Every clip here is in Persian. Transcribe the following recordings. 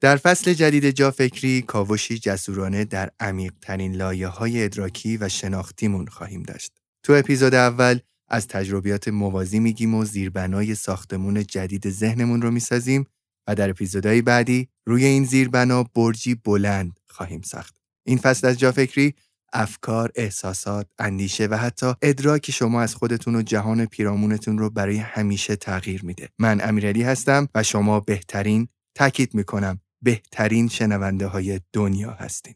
در فصل جدید جا فکری کاوشی جسورانه در عمیق ترین لایه های ادراکی و شناختیمون خواهیم داشت. تو اپیزود اول از تجربیات موازی میگیم و زیربنای ساختمون جدید ذهنمون رو می‌سازیم و در اپیزودهای بعدی روی این زیربنا برجی بلند خواهیم ساخت. این فصل از جا فکری افکار، احساسات، اندیشه و حتی ادراک شما از خودتون و جهان پیرامونتون رو برای همیشه تغییر میده. من امیرعلی هستم و شما بهترین تاکید می‌کنم بهترین شنونده های دنیا هستین.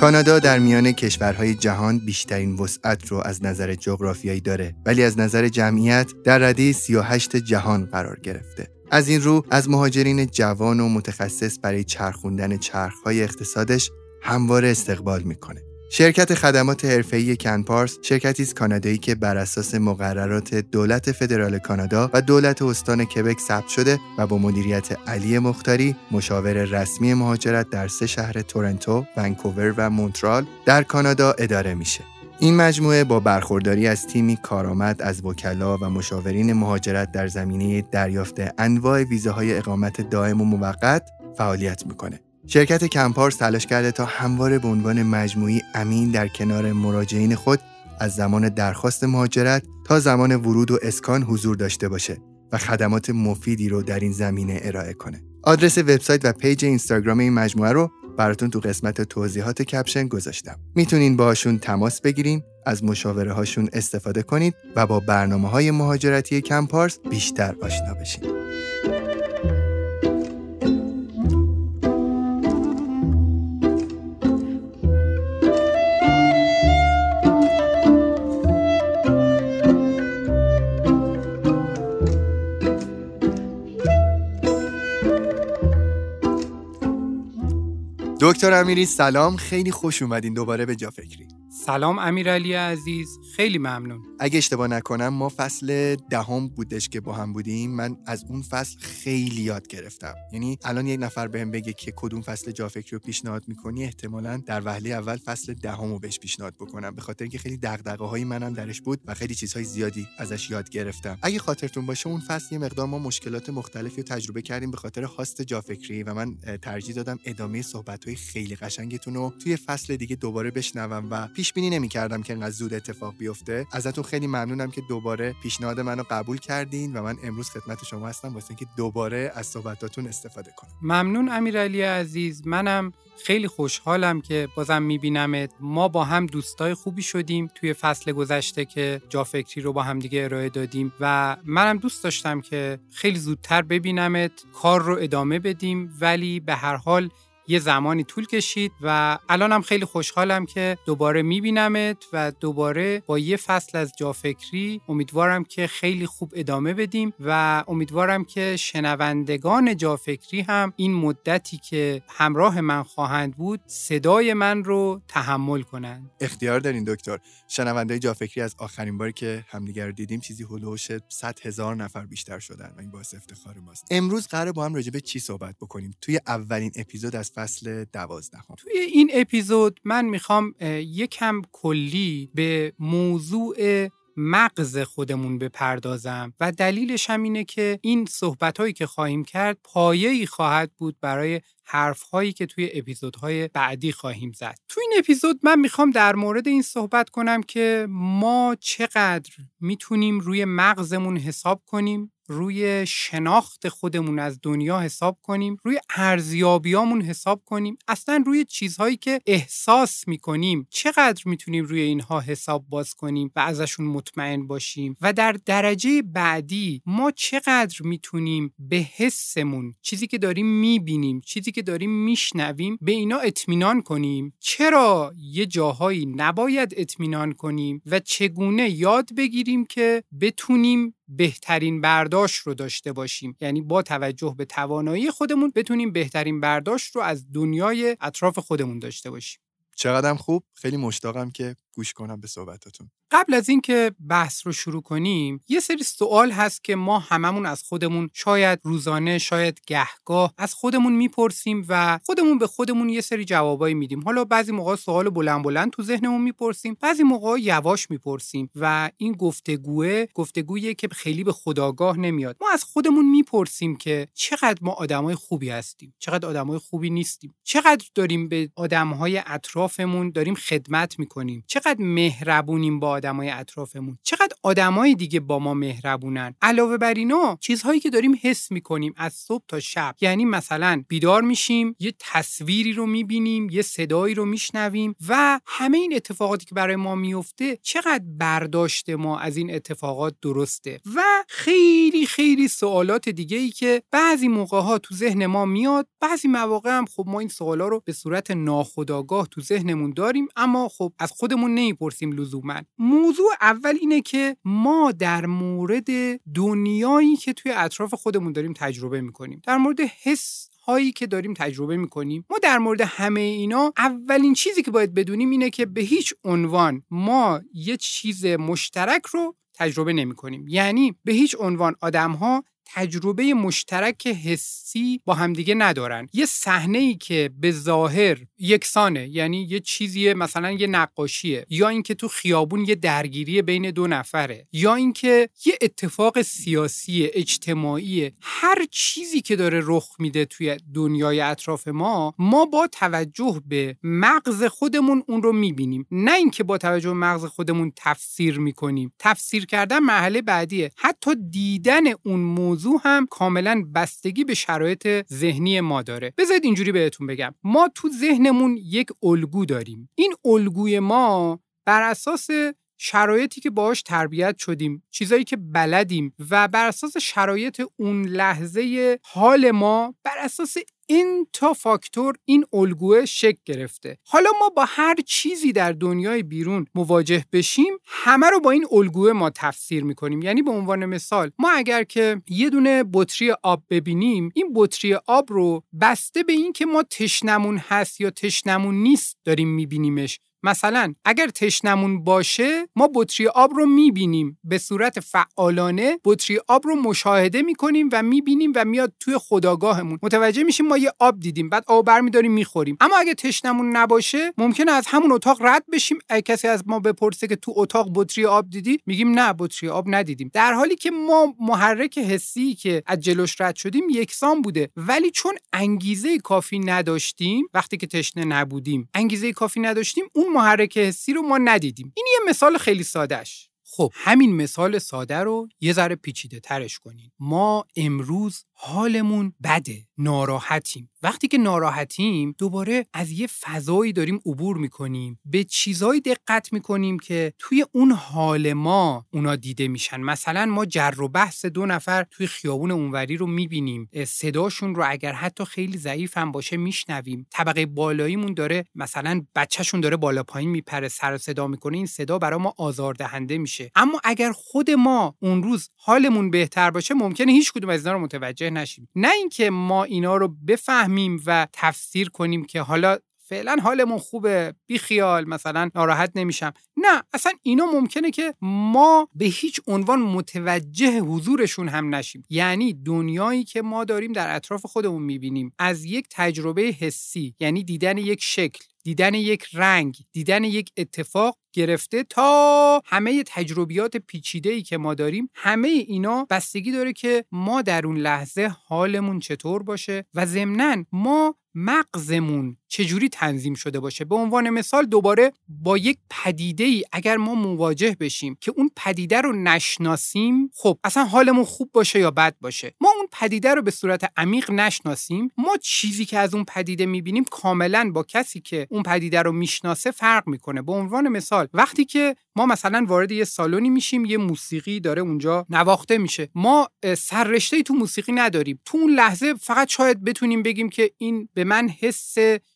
کانادا در میان کشورهای جهان بیشترین وسعت رو از نظر جغرافیایی داره ولی از نظر جمعیت در رده 38 جهان قرار گرفته. از این رو از مهاجرین جوان و متخصص برای چرخوندن چرخهای اقتصادش همواره استقبال می‌کنه. شرکت خدمات حرفه‌ای کنپارس شرکتی است کانادایی که بر اساس مقررات دولت فدرال کانادا و دولت استان کبک ثبت شده و با مدیریت علی مختاری مشاور رسمی مهاجرت در سه شهر تورنتو، ونکوور و مونترال در کانادا اداره میشه. این مجموعه با برخورداری از تیمی کارآمد از وکلا و مشاورین مهاجرت در زمینه دریافت انواع ویزاهای اقامت دائم و موقت فعالیت می‌کنه. شرکت کمپارس تلاش کرده تا همواره به عنوان مجموعی امین در کنار مراجعین خود از زمان درخواست مهاجرت تا زمان ورود و اسکان حضور داشته باشه و خدمات مفیدی رو در این زمینه ارائه کنه. آدرس وبسایت و page اینستاگرام این مجموعه رو براتون تو قسمت توضیحات caption گذاشتم. می‌تونین باشون تماس بگیرین، از مشاوره هاشون استفاده کنید و با برنامه های مهاجرتی کمپارس بیشتر آشنا بشین. دکتر امیری سلام. خیلی خوش اومدین دوباره به جا فکری. سلام امیرعلی عزیز خیلی ممنون. اگه اشتباه نکنم ما فصل دهم بودش که با هم بودیم. من از اون فصل خیلی یاد گرفتم. یعنی الان یک نفر بهم بگه که کدوم فصل جا فکری رو پیشنهاد می‌کنی احتمالا در وهله اول فصل دهم رو بهش پیشنهاد بکنم. به خاطر اینکه خیلی دغدغه های منم درش بود و خیلی چیزهای زیادی ازش یاد گرفتم. اگه خاطرتون باشه اون فصل یه مقدار ما مشکلات مختلفی رو تجربه کردیم به خاطر هاست جا فکری و من ترجیح دادم ادامه صحبت های خیلی قشنگتون رو توی فصل دیگه دوباره بشنوم و پیش بینی نمی‌کردم که انقدر زود اتفاق بیفته. ازتون خیلی ممنونم که دوباره پیشنهاد منو قبول کردین و من امروز خدمت شما هستم. واسه اینکه دوباره از صحبتاتون استفاده کنم. ممنون امیرعلی عزیز. منم خیلی خوشحالم که بازم میبینمت. ما با هم دوستای خوبی شدیم توی فصل گذشته که جا فکری رو با هم دیگه ارائه دادیم و منم دوست داشتم که خیلی زودتر ببینمت کار رو ادامه بدیم. ولی به هر حال یه زمانی طول کشید و الانم خیلی خوشحالم که دوباره میبینمت و دوباره با یه فصل از جافکری امیدوارم که خیلی خوب ادامه بدیم و امیدوارم که شنوندگان جافکری هم این مدتی که همراه من خواهند بود صدای من رو تحمل کنند. اختیار دارین دکتر. شنونده جافکری از آخرین باری که همدیگر رو دیدیم چیزی هلوش 100 هزار نفر بیشتر شدن و این باعث افتخار ماست. امروز قرار با هم راجع به چی صحبت بکنیم؟ توی اولین اپیزود از فصل دوازدهم. توی این اپیزود من می‌خوام یکم کلی به موضوع مغز خودمون بپردازم و دلیلش هم اینه که این صحبت هایی که خواهیم کرد پایه‌ای خواهد بود برای حرف هایی که توی اپیزودهای بعدی خواهیم زد. تو این اپیزود من می‌خوام در مورد این صحبت کنم که ما چقدر می‌تونیم روی مغزمون حساب کنیم روی شناخت خودمون از دنیا حساب کنیم روی ارزیابیامون حساب کنیم. اصلا روی چیزهایی که احساس می‌کنیم. چقدر می‌تونیم روی اینها حساب باز کنیم و ازشون مطمئن باشیم؟ و در درجه بعدی ما چقدر می‌تونیم به حسمون چیزی که داریم می‌بینیم چیزی که داریم میشنویم به اینا اطمینان کنیم؟ چرا یه جاهایی نباید اطمینان کنیم و چگونه یاد بگیریم که بتونیم بهترین برداشت رو داشته باشیم. یعنی با توجه به توانایی خودمون بتونیم بهترین برداشت رو از دنیای اطراف خودمون داشته باشیم. چقدرم خوب. خیلی مشتاقم که گوش کنم به صحبتاتون. قبل از اینکه بحث رو شروع کنیم یه سری سوال هست که ما هممون از خودمون شاید روزانه شاید گهگاه از خودمون می‌پرسیم و خودمون به خودمون یه سری جوابایی میدیم. حالا بعضی موقع سوال بلند بلند تو ذهنمون می‌پرسیم بعضی موقع یواش می‌پرسیم و این گفتگوه گفتگویی که خیلی به خداگاه نمیاد. ما از خودمون می‌پرسیم که چقدر ما آدمای خوبی هستیم چقدر آدمای خوبی نیستیم چقدر داریم به آدمهای اطرافمون داریم خدمت می‌کنیم چقدر مهربونیم با آدمای اطرافمون؟ چقدر آدمای دیگه با ما مهربونن؟ علاوه بر اینا چیزهایی که داریم حس می‌کنیم از صبح تا شب. یعنی مثلا بیدار میشیم یه تصویری رو می‌بینیم یه صدایی رو میشنویم و همه این اتفاقاتی که برای ما میفته چقدر برداشت ما از این اتفاقات درسته؟ و خیلی خیلی سوالات دیگه ای که بعضی موقع ها تو ذهن ما میاد بعضی مواقع هم خب ما این سوالا رو به صورت ناخودآگاه تو ذهنمون داریم اما خب از خودمون نمی‌پرسیم لزوما. موضوع اول اینه که ما در مورد دنیایی که توی اطراف خودمون داریم تجربه می‌کنیم در مورد حس هایی که داریم تجربه می‌کنیم ما در مورد همه اینا اولین چیزی که باید بدونیم اینه که به هیچ عنوان ما یه چیز مشترک رو تجربه نمی کنیم یعنی به هیچ عنوان آدم ها تجربه مشترک حسی با همدیگه ندارن. یه صحنه ای که به ظاهر یکسانه یعنی یه چیزیه مثلا یه نقاشیه یا اینکه تو خیابون یه درگیری بین دو نفره یا اینکه یه اتفاق سیاسی اجتماعی هر چیزی که داره رخ میده توی دنیای اطراف ما ما با توجه به مغز خودمون اون رو می‌بینیم. نه اینکه با توجه به مغز خودمون تفسیر می‌کنیم. تفسیر کردن مرحله بعدیه. حتی دیدن اون موضوع هم کاملا بستگی به شرایط ذهنی ما داره. بذارید اینجوری بهتون بگم. ما تو ذهنمون یک الگو داریم. این الگوی ما بر اساس شرایطی که باهاش تربیت شدیم چیزایی که بلدیم و بر اساس شرایط اون لحظه حال ما بر اساس این تا فاکتور این الگوه شک گرفته. حالا ما با هر چیزی در دنیای بیرون مواجه بشیم همه رو با این الگوه ما تفسیر می‌کنیم. یعنی به عنوان مثال ما اگر که یه دونه بطری آب ببینیم این بطری آب رو بسته به این که ما تشنمون هست یا تشنمون نیست داریم میبینیمش. مثلا اگر تشنمون باشه ما بطری آب رو می‌بینیم. به صورت فعالانه بطری آب رو مشاهده می‌کنیم و می‌بینیم و میاد توی خداگاهمون. متوجه میشیم ما یه آب دیدیم بعد آب برمیداریم می‌خوریم. اما اگه تشنمون نباشه ممکنه از همون اتاق رد بشیم. اگه کسی از ما بپرسه که تو اتاق بطری آب دیدی میگیم نه بطری آب ندیدیم. در حالی که ما محرک حسی که از جلوش رد شدیم یکسان بوده. ولی چون انگیزه کافی نداشتیم وقتی که تشنه نبودیم انگیزه کافی نداشتیم اون محرک حسی رو ما ندیدیم. این یه مثال خیلی سادهش خب همین مثال ساده رو یه ذره پیچیده ترش کنیم ما امروز حالمون بده ناراحتیم. وقتی که ناراحتیم دوباره از یه فضایی داریم عبور می‌کنیم. به چیزایی دقت می‌کنیم که توی اون حال ما اونا دیده میشن. مثلا ما جر و بحث دو نفر توی خیابون اونوری رو می‌بینیم. صداشون رو اگر حتی خیلی ضعیف هم باشه میشنویم. طبقه بالاییمون داره مثلا بچهشون داره بالا پایین میپره سر صدا می‌کنه این صدا برای ما آزاردهنده میشه. اما اگر خود ما اون روز حالمون بهتر باشه ممکنه هیچ کدوم از اینا رو متوجه نشیم. نه اینکه ما اینا رو بفهمیم و تفسیر کنیم که حالا فعلا حالمون خوبه بی خیال مثلا ناراحت نمیشم. نه اصلا اینا ممکنه که ما به هیچ عنوان متوجه حضورشون هم نشیم. یعنی دنیایی که ما داریم در اطراف خودمون می‌بینیم. از یک تجربه حسی یعنی دیدن یک شکل دیدن یک رنگ دیدن یک اتفاق گرفته تا همه تجربیات پیچیده ای که ما داریم همه اینا بستگی داره که ما در اون لحظه حالمون چطور باشه و ضمنا ما مغزمون چجوری تنظیم شده باشه. به عنوان مثال دوباره با یک پدیده ای اگر ما مواجه بشیم که اون پدیده رو نشناسیم خب اصلا حالمون خوب باشه یا بد باشه؟ ما اون پدیده رو به صورت عمیق نشناسیم ما چیزی که از اون پدیده می‌بینیم کاملا با کسی که اون پدیده رو می‌شناسه فرق می‌کنه. به عنوان مثال وقتی که ما مثلا وارد یه سالونی میشیم یه موسیقی داره اونجا نواخته میشه. ما سررشته تو موسیقی نداریم. تو اون لحظه فقط شاید بتونیم بگیم که این به من حس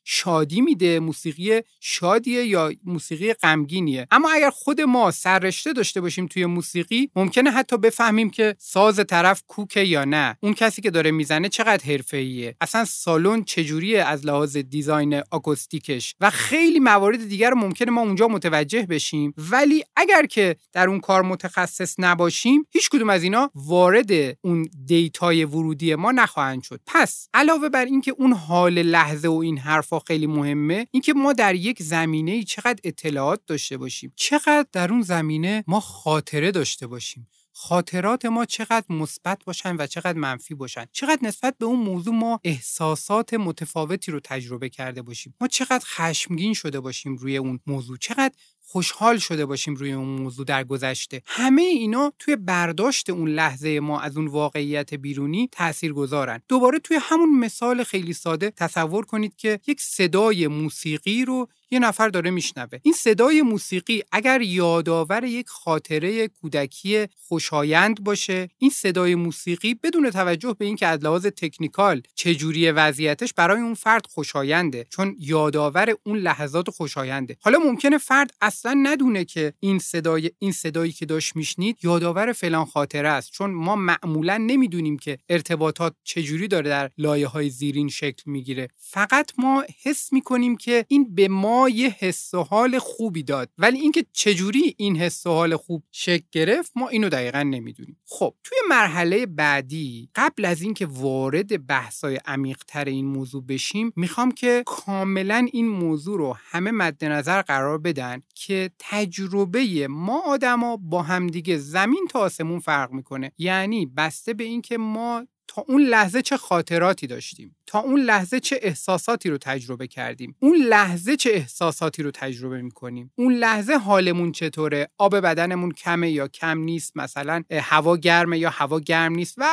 شادی میده موسیقی شادیه یا موسیقی غمگینیه. اما اگر خود ما سررشته داشته باشیم توی موسیقی ممکنه حتی بفهمیم که ساز طرف کوکه یا نه. اون کسی که داره می‌زنه چقدر حرفه‌ایه؟ اصلا سالن چجوریه از لحاظ دیزاین آکوستیکش؟ و خیلی موارد دیگر رو ممکنه ما اونجا متوجه بشیم. ولی اگر که در اون کار متخصص نباشیم هیچ کدوم از اینا وارد اون دیتای ورودی ما نخواهند شد. پس علاوه بر اینکه اون حال لحظه و این حرفا خیلی مهمه اینکه ما در یک زمینه ای چقدر اطلاعات داشته باشیم چقدر در اون زمینه ما خاطره داشته باشیم. خاطرات ما چقدر مثبت باشن و چقدر منفی باشن. چقدر نسبت به اون موضوع ما احساسات متفاوتی رو تجربه کرده باشیم. ما چقدر خشمگین شده باشیم روی اون موضوع. چقدر خوشحال شده باشیم روی اون موضوع در گذشته. همه اینا توی برداشت اون لحظه ما از اون واقعیت بیرونی تأثیر گذارن دوباره توی همون مثال خیلی ساده تصور کنید که یک صدای موسیقی رو یه نفر داره میشنوه. این صدای موسیقی اگر یادآور یک خاطره کودکی خوشایند باشه این صدای موسیقی بدون توجه به اینکه از لحاظ تکنیکال چجوری وضعیتش برای اون فرد خوشاینده چون یادآور اون لحظات خوشاینده. حالا ممکنه فرد اصلا ندونه که این صدای این صدایی که داشت میشنید یادآور فلان خاطره است. چون ما معمولا نمی‌دونیم که ارتباطات چجوری داره در لایه های زیرین شکل می‌گیره. فقط ما حس می‌کنیم که این به ما یه حس و حال خوبی داد. ولی اینکه چجوری این حس و حال خوب شکل گرفت ما اینو دقیقا نمی‌دونیم. خب توی مرحله بعدی قبل از اینکه وارد بحثای عمیقتر این موضوع بشیم می‌خوام که کاملا این موضوع رو همه مد نظر قرار بدن که تجربه ما آدما با همدیگه زمین تا آسمون فرق می‌کنه. یعنی بسته به اینکه ما اون لحظه چه خاطراتی داشتیم تا اون لحظه چه احساساتی رو تجربه کردیم. اون لحظه چه احساساتی رو تجربه می‌کنیم؟ اون لحظه حالمون چطوره؟ آب بدنمون کمه یا کم نیست؟ مثلا هوا گرمه یا هوا گرم نیست؟ و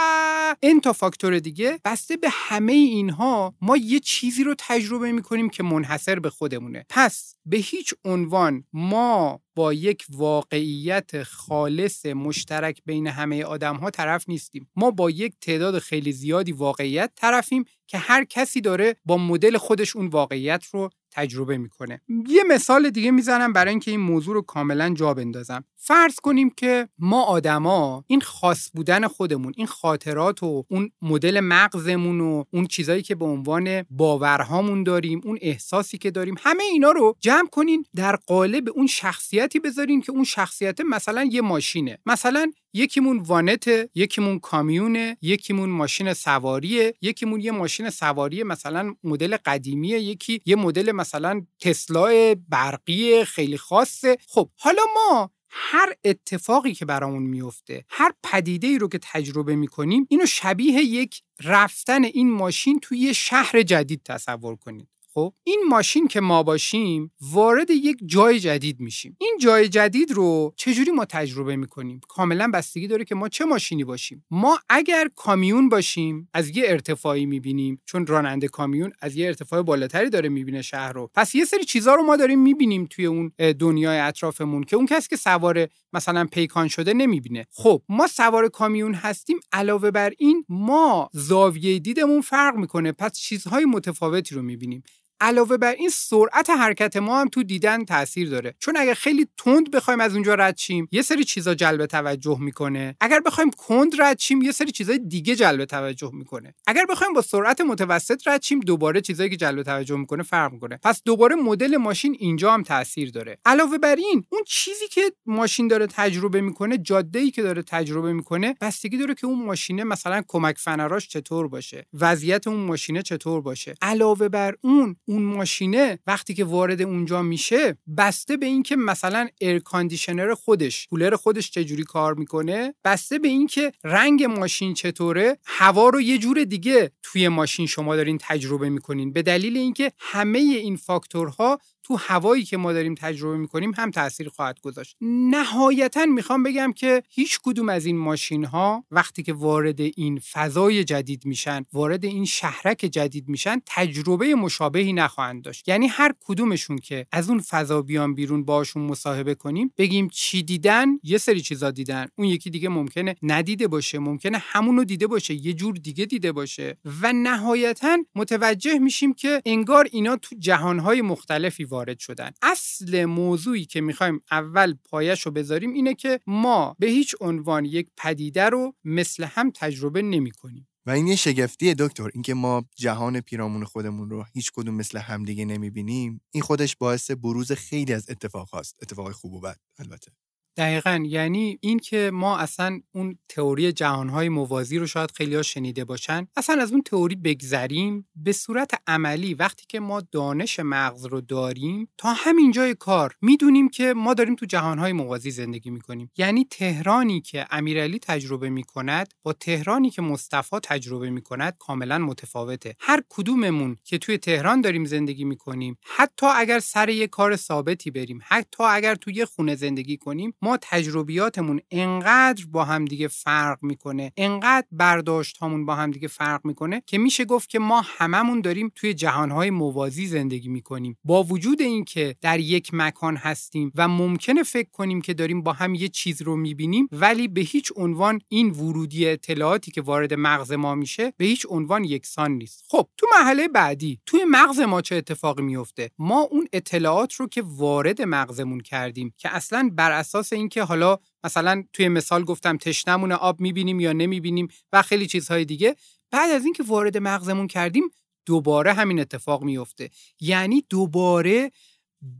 این تا فاکتور دیگه بسته به همه اینها ما یه چیزی رو تجربه می‌کنیم که منحصر به خودمونه. پس به هیچ عنوان ما با یک واقعیت خالص مشترک بین همه آدم ها طرف نیستیم. ما با یک تعداد خیلی زیادی واقعیت طرفیم که هر کسی داره با مدل خودش اون واقعیت رو تجربه می‌کنه. یه مثال دیگه می‌زنم برای اینکه این موضوع رو کاملا جا بندازم. فرض کنیم که ما آدما این خاص بودن خودمون این خاطرات و اون مدل مغزمون و اون چیزایی که به عنوان باورهامون داریم اون احساسی که داریم همه اینا رو جمع کنین در قالب اون شخصیتی بذارین که اون شخصیت مثلا یه ماشینه. مثلا یکیمون وانته یکیمون کامیونه یکیمون ماشین سواریه یکیمون یه ماشین سواری مثلا مدل قدیمیه یکی یه مدل مثلا تسلا برقی خیلی خاصه خب حالا ما هر اتفاقی که برامون میفته هر پدیده ای رو که تجربه می‌کنیم اینو شبیه یک رفتن این ماشین توی شهر جدید تصور کنید خب این ماشین که ما باشیم وارد یک جای جدید میشیم. این جای جدید رو چجوری ما تجربه می‌کنیم؟ کاملا بستگی داره که ما چه ماشینی باشیم. ما اگر کامیون باشیم از یه ارتفاعی می‌بینیم چون راننده کامیون از یه ارتفاع بالاتری داره می‌بینه شهر رو. پس یه سری چیزها رو ما داریم می‌بینیم توی اون دنیای اطرافمون که اون کسی که سوار مثلا پیکان شده نمی‌بینه. خب ما سوار کامیون هستیم علاوه بر این ما زاویه دیدمون فرق می‌کنه. پس چیزهای متفاوتی رو می‌بینیم. علاوه بر این سرعت حرکت ما هم تو دیدن تاثیر داره. چون اگر خیلی تند بخوایم از اونجا رد شیم یه سری چیزا جلب توجه می‌کنه. اگر بخوایم کند رد شیم یه سری چیزای دیگه جلب توجه می‌کنه. اگر بخوایم با سرعت متوسط رد شیم دوباره چیزایی که جلب توجه می‌کنه فرق می‌کنه. پس دوباره مدل ماشین اینجا هم تاثیر داره. علاوه بر این اون چیزی که ماشین داره تجربه می‌کنه جاده ای که داره تجربه می‌کنه بستگی داره که اون ماشینه مثلا کمک فنراش چطور باشه وضعیت اون ماشینه چطور باشه. علاوه بر اون اون ماشینه وقتی که وارد اونجا میشه بسته به اینکه مثلا air conditioner خودش کولر خودش چجوری کار می‌کنه بسته به اینکه رنگ ماشین چطوره هوا رو یه جور دیگه توی ماشین شما دارین تجربه می‌کنین. به دلیل اینکه همه این فاکتورها تو هوایی که ما داریم تجربه می‌کنیم هم تاثیر خواهد گذاشت. نهایتا می‌خوام بگم که هیچ کدوم از این ماشین ها وقتی که وارد این فضای جدید میشن وارد این شهرک جدید میشن تجربه مشابهی نخواهند داشت. یعنی هر کدومشون که از اون فضا بیان بیرون باشون مصاحبه کنیم بگیم چی دیدن؟ یه سری چیزا دیدن. اون یکی دیگه ممکنه ندیده باشه ممکنه همونو دیده باشه یه جور دیگه دیده باشه. و نهایتا متوجه میشیم که انگار اینا تو جهانهای مختلفی وارد شدن. اصل موضوعی که می‌خوایم اول پایش رو بذاریم اینه که ما به هیچ عنوان یک پدیده رو مثل هم تجربه نمی کنیم. و این یه شگفتیه دکتر اینکه ما جهان پیرامون خودمون رو هیچ کدوم مثل همدیگه نمی‌بینیم این خودش باعث بروز خیلی از اتفاق هاست اتفاق خوب و بد البته. دقیقا. یعنی این که ما اصلا اون تئوری جهانهای موازی رو شاید خیلی ها شنیده باشن اصلا از اون تئوری بگذریم به صورت عملی. وقتی که ما دانش مغز رو داریم تا همین جای کار می‌دونیم که ما داریم تو جهانهای موازی زندگی می‌کنیم. یعنی تهرانی که امیرعلی تجربه می‌کند با تهرانی که مصطفی تجربه می‌کند کاملا متفاوته. هر کدوممون که توی تهران داریم زندگی می‌کنیم حتی اگر سر یه کار ثابتی بریم حتی اگر توی خونه زندگی کنیم ما تجربیاتمون انقدر با هم دیگه فرق می‌کنه انقدر برداشت هامون با هم دیگه فرق می‌کنه که میشه گفت که ما هممون داریم توی جهانهای موازی زندگی می‌کنیم. با وجود اینکه در یک مکان هستیم و ممکنه فکر کنیم که داریم با هم یه چیز رو می‌بینیم ولی به هیچ عنوان این ورودی اطلاعاتی که وارد مغز ما میشه به هیچ عنوان یکسان نیست. خب تو مرحله بعدی توی مغز ما چه اتفاقی میفته ما اون اطلاعات رو که وارد مغزمون کردیم که اصلا بر اساس اینکه حالا مثلا توی مثال گفتم تشنمون آب می‌بینیم یا نمی‌بینیم و خیلی چیزهای دیگه بعد از اینکه وارد مغزمون کردیم دوباره همین اتفاق میفته یعنی دوباره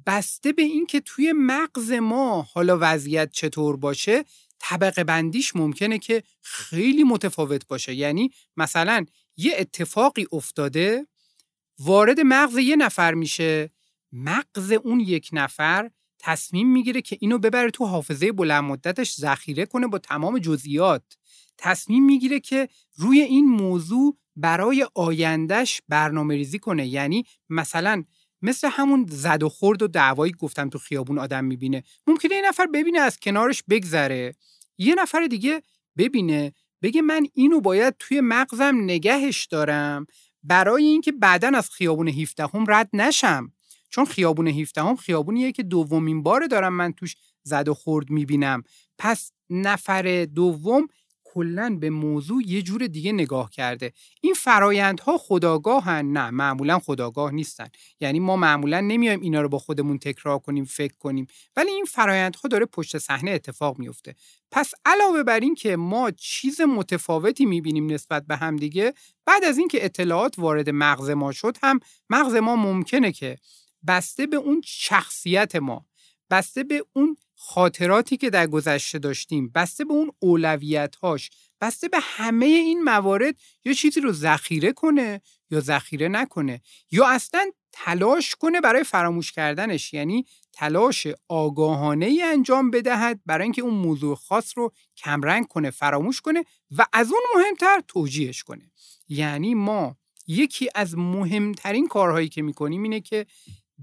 بسته به اینکه توی مغز ما حالا وضعیت چطور باشه طبقه بندیش ممکنه که خیلی متفاوت باشه. یعنی مثلا یه اتفاقی افتاده وارد مغز یه نفر میشه مغز اون یک نفر تصمیم می‌گیره که اینو ببره تو حافظه بلند مدتش ذخیره کنه با تمام جزئیات. تصمیم می‌گیره که روی این موضوع برای آیندهش برنامه ریزی کنه. یعنی مثلا مثل همون زد و خورد و دعوایی گفتم تو خیابون آدم می‌بینه ممکنه یه نفر ببینه از کنارش بگذره. یه نفر دیگه ببینه بگه من اینو باید توی مغزم نگهش دارم برای اینکه بعدا از خیابون 17 هم رد نشم. چون خیابون 17 هم خیابونیه که دومین بار دارم من توش زد و خورد می‌بینم. پس نفر دوم کلا به موضوع یه جور دیگه نگاه کرده. این فرایندها خداگاهن. نه معمولا خداگاه نیستن. یعنی ما معمولا نمیایم اینا رو با خودمون تکرار کنیم فکر کنیم. ولی این فرایندها داره پشت صحنه اتفاق میفته پس علاوه بر این که ما چیز متفاوتی می‌بینیم نسبت به هم دیگه بعد از اینکه اطلاعات وارد مغز ما شد هم مغز ما ممکنه که بسته به اون شخصیت ما بسته به اون خاطراتی که در گذشته داشتیم بسته به اون اولویت هاش بسته به همه این موارد یا چیزی رو ذخیره کنه یا ذخیره نکنه یا اصلا تلاش کنه برای فراموش کردنش یعنی تلاش آگاهانه ای انجام بدهد برای اینکه اون موضوع خاص رو کمرنگ کنه فراموش کنه و از اون مهمتر توجیهش کنه. یعنی ما یکی از مهمترین کارهایی که می‌کنیم اینه که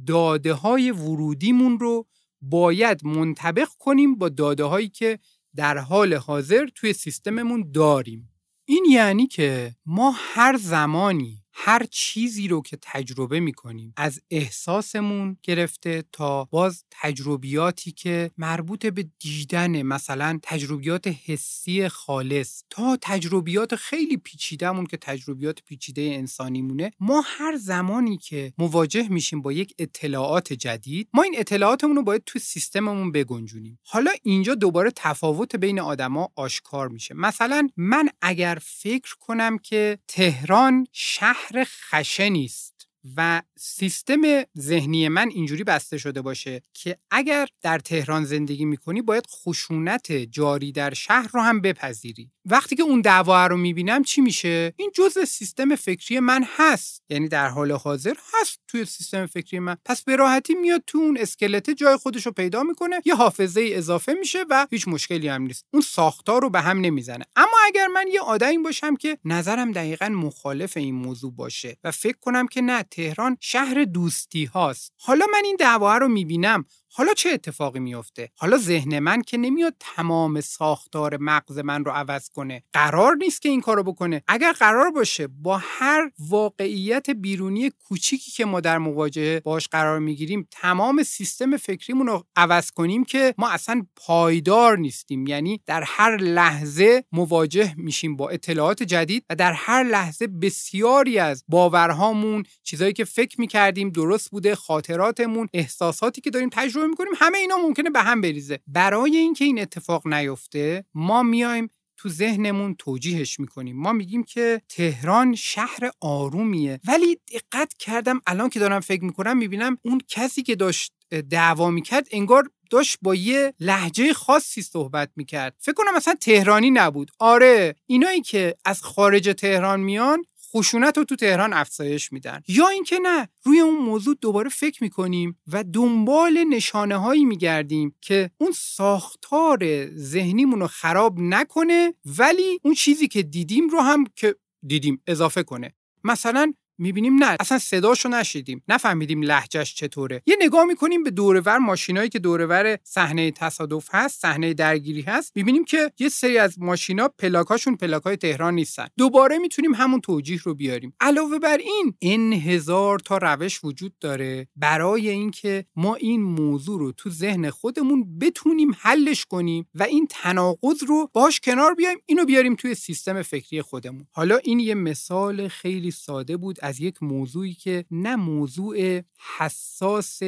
داده های ورودیمون رو باید منطبق کنیم با داده هایی که در حال حاضر توی سیستممون داریم. این یعنی که ما هر زمانی هر چیزی رو که تجربه می‌کنیم از احساسمون گرفته تا باز تجربیاتی که مربوط به دیدن مثلا تجربیات حسی خالص تا تجربیات خیلی پیچیدهمون که تجربیات پیچیده انسانی مونه ما هر زمانی که مواجه میشیم با یک اطلاعات جدید ما این اطلاعاتمون رو باید تو سیستممون بگنجونیم. حالا اینجا دوباره تفاوت بین آدما آشکار میشه. مثلا من اگر فکر کنم که تهران شهر شهر خشنی است. و سیستم ذهنی من اینجوری بسته شده باشه که اگر در تهران زندگی می‌کنی باید خشونت جاری در شهر رو هم بپذیری. وقتی که اون دعوا رو می‌بینم چی میشه؟ این جزء سیستم فکری من هست. یعنی در حال حاضر هست توی سیستم فکری من. پس به راحتی میاد تو اون اسکلت جای خودش رو پیدا می‌کنه یه حافظه اضافه میشه و هیچ مشکلی هم نیست. اون ساختار رو به هم نمی‌زنه. اما اگر من یه آدمی باشم که نظرم دقیقا مخالف این موضوع باشه و فکر کنم که نه تهران شهر دوستی هاست. حالا من این دعوا رو می‌بینم. حالا چه اتفاقی میفته حالا ذهن من که نمیاد تمام ساختار مغز من رو عوض کنه. قرار نیست که این کارو بکنه. اگر قرار باشه با هر واقعیت بیرونی کوچیکی که ما در مواجهه باش قرار می‌گیریم تمام سیستم فکریمون رو عوض کنیم که ما اصلا پایدار نیستیم. یعنی در هر لحظه مواجه میشیم با اطلاعات جدید و در هر لحظه بسیاری از باورهامون چیزایی که فکر می‌کردیم درست بوده خاطراتمون احساساتی که داریم تجربه تجربه می‌کنیم همه اینا ممکنه به هم بریزه. برای اینکه این اتفاق نیفته ما میایم تو ذهنمون توجیهش می‌کنیم. ما میگیم که تهران شهر آرومیه. ولی دقت کردم الان که دارم فکر می‌کنم می‌بینم اون کسی که داشت دعوا می‌کرد انگار داشت با یه لحجه خاصی صحبت می‌کرد. فکر کنم مثلا تهرانی نبود. آره اینایی که از خارج تهران میان خشونت رو تو تهران افزایش میدن. یا اینکه نه روی اون موضوع دوباره فکر می‌کنیم و دنبال نشانه هایی میگردیم که اون ساختار ذهنیمون رو خراب نکنه ولی اون چیزی که دیدیم رو هم که دیدیم اضافه کنه. مثلا می‌بینیم نه اصلا صداشو نشیدیم نفهمیدیم لهجهش چطوره. یه نگاه می‌کنیم به دورور ماشینایی که دورور صحنه تصادف هست صحنه درگیری هست می‌بینیم که یه سری از ماشینا پلاکاشون پلاکای تهران نیستن. دوباره می‌تونیم همون توجیه رو بیاریم. علاوه بر این این هزار تا روش وجود داره برای اینکه ما این موضوع رو تو ذهن خودمون بتونیم حلش کنیم و این تناقض رو باش کنار بیایم اینو بیاریم توی سیستم فکری خودمون. حالا این یه مثال خیلی ساده بود از یک موضوعی که نه موضوع حساس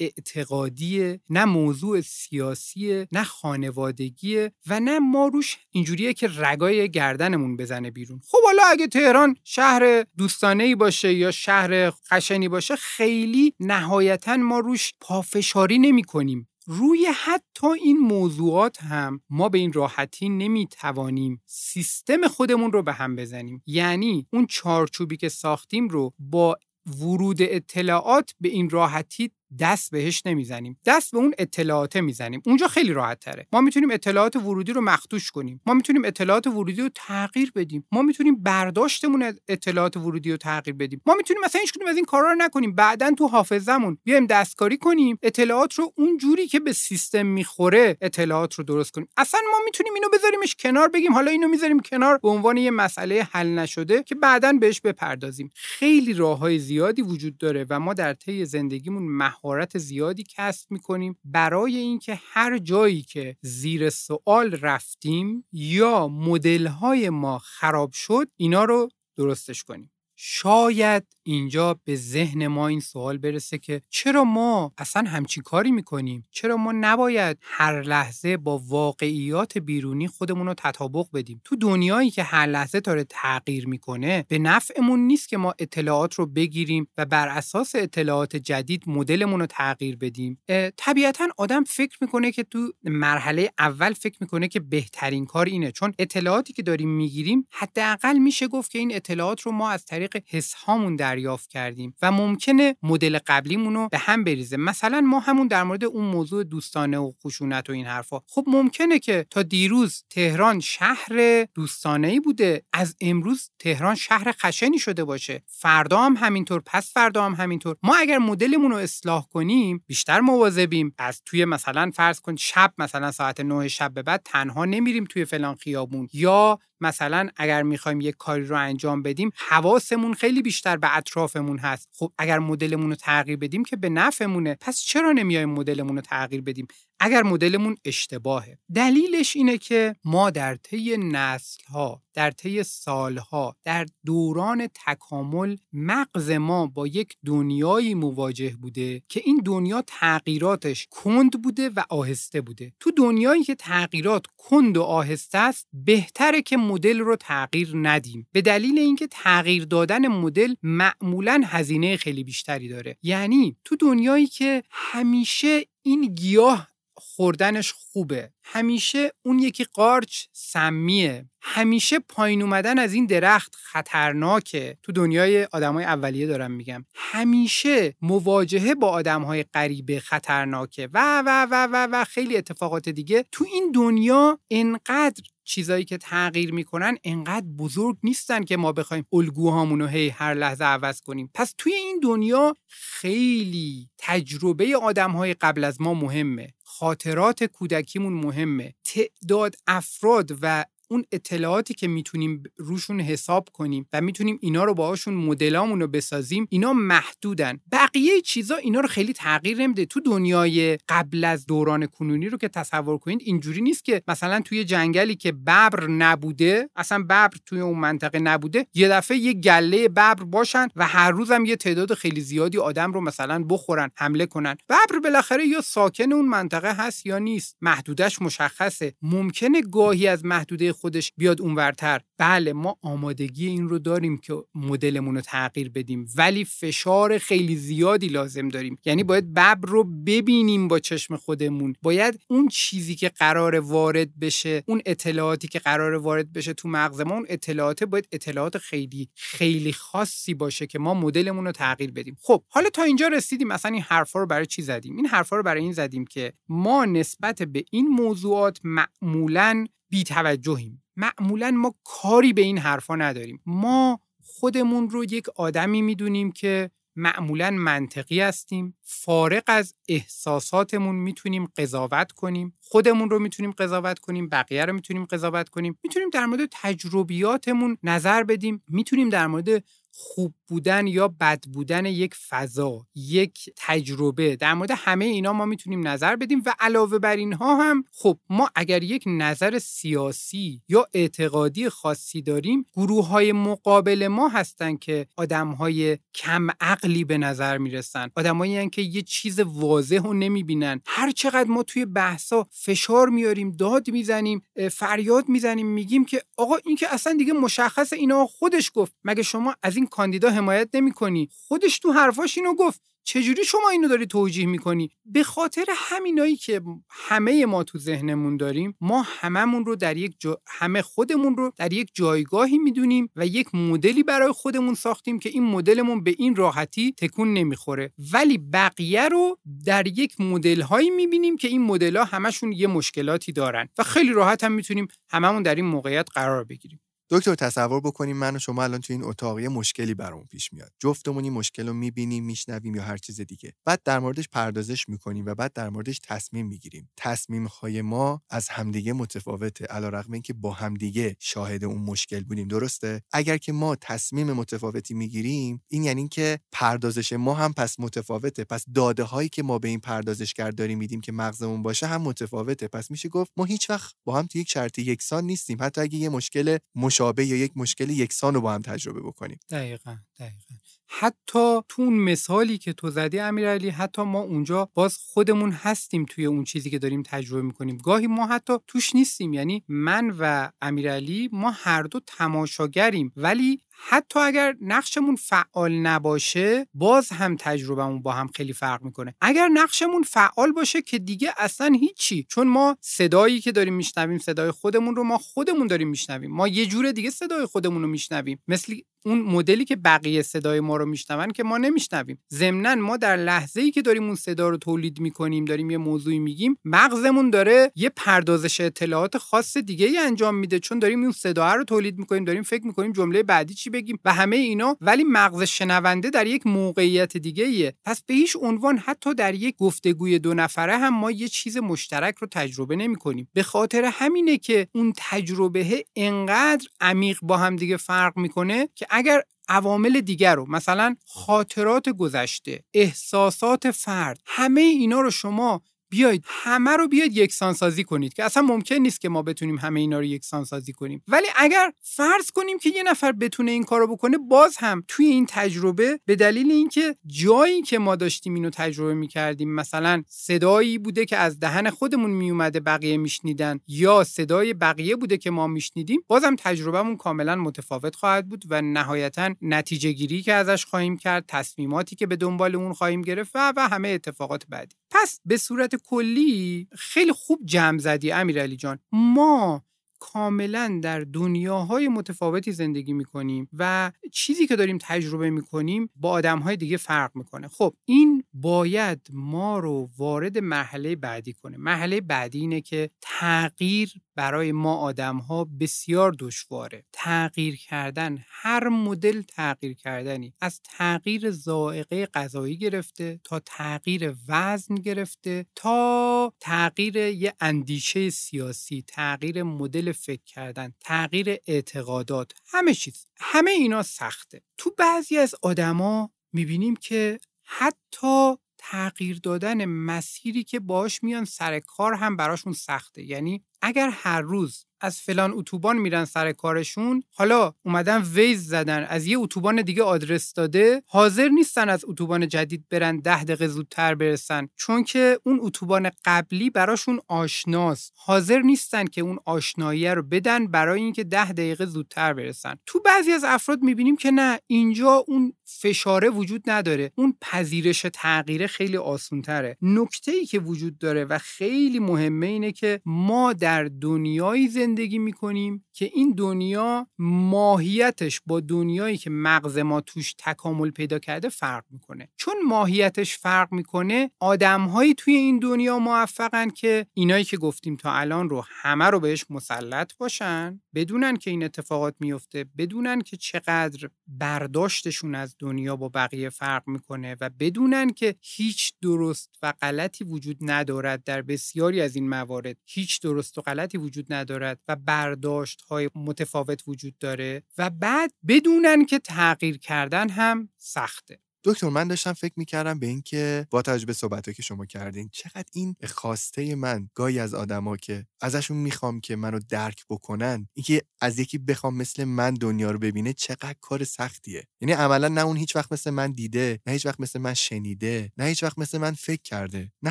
اعتقادی نه موضوع سیاسی نه خانوادگیه و نه ما روش اینجوریه که رگای گردنمون بزنه بیرون. خب حالا اگه تهران شهر دوستانه ای باشه یا شهر خشنی باشه خیلی نهایتا ما روش پافشاری نمی کنیم روی حتی این موضوعات هم ما به این راحتی نمی‌توانیم سیستم خودمون رو به هم بزنیم. یعنی اون چارچوبی که ساختیم رو با ورود اطلاعات به این راحتی دست بهش نمی‌زنیم. دست به اون اطلاعات می‌زنیم. اونجا خیلی راحت تره ما می‌تونیم اطلاعات ورودی رو مختوش کنیم. ما می‌تونیم اطلاعات ورودی رو تغییر بدیم. ما می‌تونیم برداشتمون از اطلاعات ورودی رو تغییر بدیم. ما می‌تونیم مثلا هیچ از این کارا رو نکنیم. بعدا تو حافظمون بیایم دستکاری کنیم. اطلاعات رو اون جوری که به سیستم می‌خوره اطلاعات رو درست کنیم. اصلا ما می‌تونیم اینو بذاریمش کنار بگیم. حالا اینو می‌ذاریم کنار به عنوان یه مسئله حل نشده که بعدا بهش بپردازیم. خیلی راههای زیادی وجود داره و ما در طی زندگیمون مهارت زیادی کسب می‌کنیم برای اینکه هر جایی که زیر سوال رفتیم یا مدل های ما خراب شد اینا رو درستش کنیم. شاید اینجا به ذهن ما این سوال برسه که چرا ما اصلا همچین کاری می‌کنیم؟ چرا ما نباید هر لحظه با واقعیات بیرونی خودمون رو تطابق بدیم؟ تو دنیایی که هر لحظه داره تغییر می‌کنه به نفعمون نیست که ما اطلاعات رو بگیریم و بر اساس اطلاعات جدید مدلمون رو تغییر بدیم. طبیعتا آدم فکر می‌کنه که تو مرحله اول فکر می‌کنه که بهترین کار اینه. چون اطلاعاتی که داریم می‌گیریم حداقل میشه گفت که این اطلاعات رو ما از طریق حس هامون دریافت کردیم و ممکنه مدل قبلیمون رو به هم بریزه. مثلا ما همون در مورد اون موضوع دوستانه و خشونت و این حرفا. خب ممکنه که تا دیروز تهران شهر دوستانه ای بوده از امروز تهران شهر خشنی شده باشه. فردا هم همینطور پس فردا هم همینطور. ما اگر مدلمون رو اصلاح کنیم بیشتر مواظبیم. از توی مثلا فرض کن شب مثلا ساعت 9 شب به بعد تنها نمیریم توی فلان خیابون. یا مثلا اگر می‌خوایم یک کاری رو انجام بدیم حواسمون خیلی بیشتر به اطرافمون هست. خب اگر مدلمون رو تغییر بدیم که به نفعمونه پس چرا نمیایم مدلمون رو تغییر بدیم؟ اگر مدلمون اشتباهه. دلیلش اینه که ما در طی نسلها در طی سالها در دوران تکامل مغز ما با یک دنیایی مواجه بوده که این دنیا تغییراتش کند بوده و آهسته بوده. تو دنیایی که تغییرات کند و آهسته است بهتره که مدل رو تغییر ندیم. به دلیل اینکه تغییر دادن مدل معمولا هزینه خیلی بیشتری داره. یعنی تو دنیایی که همیشه این گیاه خوردنش خوبه. همیشه اون یکی قارچ سمیه. همیشه پایین اومدن از این درخت خطرناکه. تو دنیای آدمای اولیه دارم میگم. همیشه مواجهه با آدمهای غریبه خطرناکه. و و و و و خیلی اتفاقات دیگه. تو این دنیا انقدر چیزایی که تغییر می‌کنن انقدر بزرگ نیستن که ما بخوایم الگوهامون رو هی هر لحظه عوض کنیم. پس توی این دنیا خیلی تجربه آدمهای قبل از ما مهمه. خاطرات کودکیمون مهمه. تعداد افراد و اون اطلاعاتی که می‌تونیم روشون حساب کنیم و می‌تونیم اینا رو باهاشون مدلامون رو بسازیم اینا محدودن. بقیه چیزا اینا رو خیلی تغییر نمیده. تو دنیای قبل از دوران کنونی رو که تصور کنید اینجوری نیست که مثلا توی جنگلی که ببر نبوده اصلا ببر توی اون منطقه نبوده یه دفعه یه گله ببر باشن و هر روزم یه تعداد خیلی زیادی آدم رو مثلا بخورن حمله کنن. ببر بالاخره یا ساکن اون منطقه هست یا نیست. محدودش مشخصه. ممکنه گاهی از محدوده خودش بیاد اونورتر. بله ما آمادگی این رو داریم که مدلمون رو تغییر بدیم ولی فشار خیلی زیادی لازم داریم. یعنی باید ببر رو ببینیم با چشم خودمون. باید اون چیزی که قرار وارد بشه اون اطلاعاتی که قرار وارد بشه تو مغز ما اون اطلاعات باید اطلاعات خیلی خیلی خاصی باشه که ما مدلمون رو تغییر بدیم. خب حالا تا اینجا رسیدیم مثلا این حرفا رو برای چی زدیم؟ این حرفا رو برای این زدیم که ما نسبت به این موضوعات معمولا بیتوجهیم. معمولا ما کاری به این حرفا نداریم. ما خودمون رو یک آدمی می‌دونیم که معمولا منطقی هستیم فارق از احساساتمون می‌تونیم قضاوت کنیم خودمون رو می‌تونیم قضاوت کنیم بقیه رو می‌تونیم قضاوت کنیم. می‌تونیم در مورد تجربیاتمون نظر بدیم. می‌تونیم در مورد خوب بودن یا بد بودن یک فضا یک تجربه. در مورد همه اینا ما می‌تونیم نظر بدیم و علاوه بر اینها هم خب ما اگر یک نظر سیاسی یا اعتقادی خاصی داریم گروه های مقابل ما هستن که آدم های کم عقلی به نظر می‌رسن. آدمایی که یه چیز واضح رو نمی‌بینن. هر چقدر ما توی بحثا فشار میاریم داد می‌زنیم فریاد می‌زنیم میگیم که آقا این که اصلا دیگه مشخص اینا خودش گفت. مگه شما از کاندیدا حمایت نمی‌کنی. خودش تو حرفاش اینو گفت. چجوری شما اینو داری توجیه می‌کنی؟ به خاطر همینایی که همه ما تو ذهنمون داریم ما هممون رو در یک جا... همه خودمون رو در یک جایگاهی می‌دونیم و یک مدلی برای خودمون ساختیم که این مدلمون به این راحتی تکون نمی‌خوره. ولی بقیه رو در یک مدل هایی می‌بینیم که این مدل ها همشون یه مشکلاتی دارن و خیلی راحت هم می‌تونیم هممون در این موقعیت قرار بگیریم. دکتر تصور بکنیم من و شما الان تو این اتاق یه مشکلی برامون پیش میاد. جفتمون این مشکل رو می‌بینیم میشنویم یا هر چیز دیگه. بعد در موردش پردازش می‌کنیم و بعد در موردش تصمیم می‌گیریم. تصمیم های ما از همدیگه متفاوته علیرغم اینکه با همدیگه شاهد اون مشکل بودیم. درسته؟ اگر که ما تصمیم متفاوتی می‌گیریم این یعنی که پردازش ما هم پس متفاوته. پس داده هایی که ما به این پردازشگر داریم میدیم که مغزمون باشه هم متفاوته. پس میشه گفت ما هیچ وقت با هم تو یک شرط یکسان نیستیم. حتی اگه یه مشکل مشابه یا یک مشکل یکسان رو با هم تجربه بکنیم. دقیقا دقیقا. حتی تو اون مثالی که تو زدی امیرعلی حتی ما اونجا باز خودمون هستیم توی اون چیزی که داریم تجربه می‌کنیم. گاهی ما حتی توش نیستیم. یعنی من و امیرعلی ما هر دو تماشاگریم. ولی حتی اگر نقشمون فعال نباشه باز هم تجربهمون با هم خیلی فرق می‌کنه. اگر نقشمون فعال باشه که دیگه اصلا هیچی. چون ما صدایی که داریم میشنویم صدای خودمون رو ما خودمون داریم میشنویم. ما یه جور دیگه صدای خودمون رو میشنویم. مثل اون مدلی که بقیه صدای ما رو میشنون که ما نمیشنویم. ضمنا ما در لحظه ای که داریم اون صدا رو تولید می‌کنیم داریم یه موضوعی میگیم مغزمون داره یه پردازش اطلاعات خاص دیگه ای انجام میده. چون داریم اون صدا رو تولید می‌کنیم داریم فکر می‌کنیم جمله بعدی چی بگیم و همه اینا ولی مغز شنونده در یک موقعیت دیگه ایه. پس به هیچ عنوان حتی در یک گفتگوی دو نفره هم ما یه چیز مشترک رو تجربه نمی‌کنیم به خاطر همینه که اون تجربه انقدر عمیق با هم دیگه فرق می‌کنه که اگر عوامل دیگر رو مثلا خاطرات گذشته احساسات فرد همه اینا رو شما بیاید همه رو بیاید یکسان سازی کنید که اصلا ممکن نیست که ما بتونیم همه اینا رو یکسان سازی کنیم. ولی اگر فرض کنیم که یه نفر بتونه این کارو بکنه باز هم توی این تجربه به دلیل اینکه جایی که ما داشتیم اینو تجربه می‌کردیم مثلا صدایی بوده که از دهن خودمون میومده بقیه میشنیدن یا صدای بقیه بوده که ما میشنیدیم بازم تجربهمون کاملا متفاوت خواهد بود و نهایتا نتیجه گیری که ازش خواهیم کرد تصمیماتی که به دنبال اون خواهیم گرفت و, و همه اتفاقات بعدی. پس به صورت کلی خیلی خوب جمع زدی امیرعلی جان. ما کاملا در دنیاهای متفاوتی زندگی می‌کنیم و چیزی که داریم تجربه می‌کنیم با آدمهای دیگه فرق می‌کنه. خب این باید ما رو وارد مرحله بعدی کنه. مرحله بعدی اینه که تغییر برای ما آدم ها بسیار دشواره. تغییر کردن هر مدل تغییر کردنی از تغییر زائقه غذایی گرفته تا تغییر وزن گرفته تا تغییر یه اندیشه سیاسی تغییر مدل فکر کردن تغییر اعتقادات همه چیز همه اینا سخته. تو بعضی از آدما می‌بینیم که حتی تغییر دادن مسیری که باش میان سر کار هم براشون سخته. یعنی اگر هر روز از فلان اتوبان میرن سر کارشون حالا اومدن ویز زدن از یه اتوبان دیگه آدرس داده حاضر نیستن از اتوبان جدید برن ده دقیقه زودتر برسن. چون که اون اتوبان قبلی براشون آشناست. حاضر نیستن که اون آشنایی رو بدن برای اینکه ده دقیقه زودتر برسن. تو بعضی از افراد می‌بینیم که نه اینجا اون فشاره وجود نداره. اون پذیرش تغییر خیلی آسونتره. نکته ای که وجود داره و خیلی مهمه اینه که ما در دنیایی زندگی می‌کنیم که این دنیا ماهیتش با دنیایی که مغز ما توش تکامل پیدا کرده فرق می‌کنه. چون ماهیتش فرق می‌کنه آدمهایی توی این دنیا موفقن که اینایی که گفتیم تا الان رو همه رو بهش مسلط باشن بدونن که این اتفاقات میفته بدونن که چقدر برداشتشون از دنیا با بقیه فرق می‌کنه و بدونن که هیچ درست و غلطی وجود ندارد در بسیاری از این موارد. هیچ درست و غلطی وجود ندارد و برداشت های متفاوت وجود داره و بعد بدونن که تغییر کردن هم سخته. دکتر من داشتم فکر می‌کردم به اینکه با توجه به صحبت که شما کردین چقدر این خواسته من گاهی از آدما که ازشون می‌خوام که منو درک بکنن اینکه از یکی بخوام مثل من دنیا رو ببینه چقدر کار سختیه. یعنی عملا نه اون هیچ وقت مثل من دیده نه هیچ وقت مثل من شنیده نه هیچ وقت مثل من فکر کرده. نه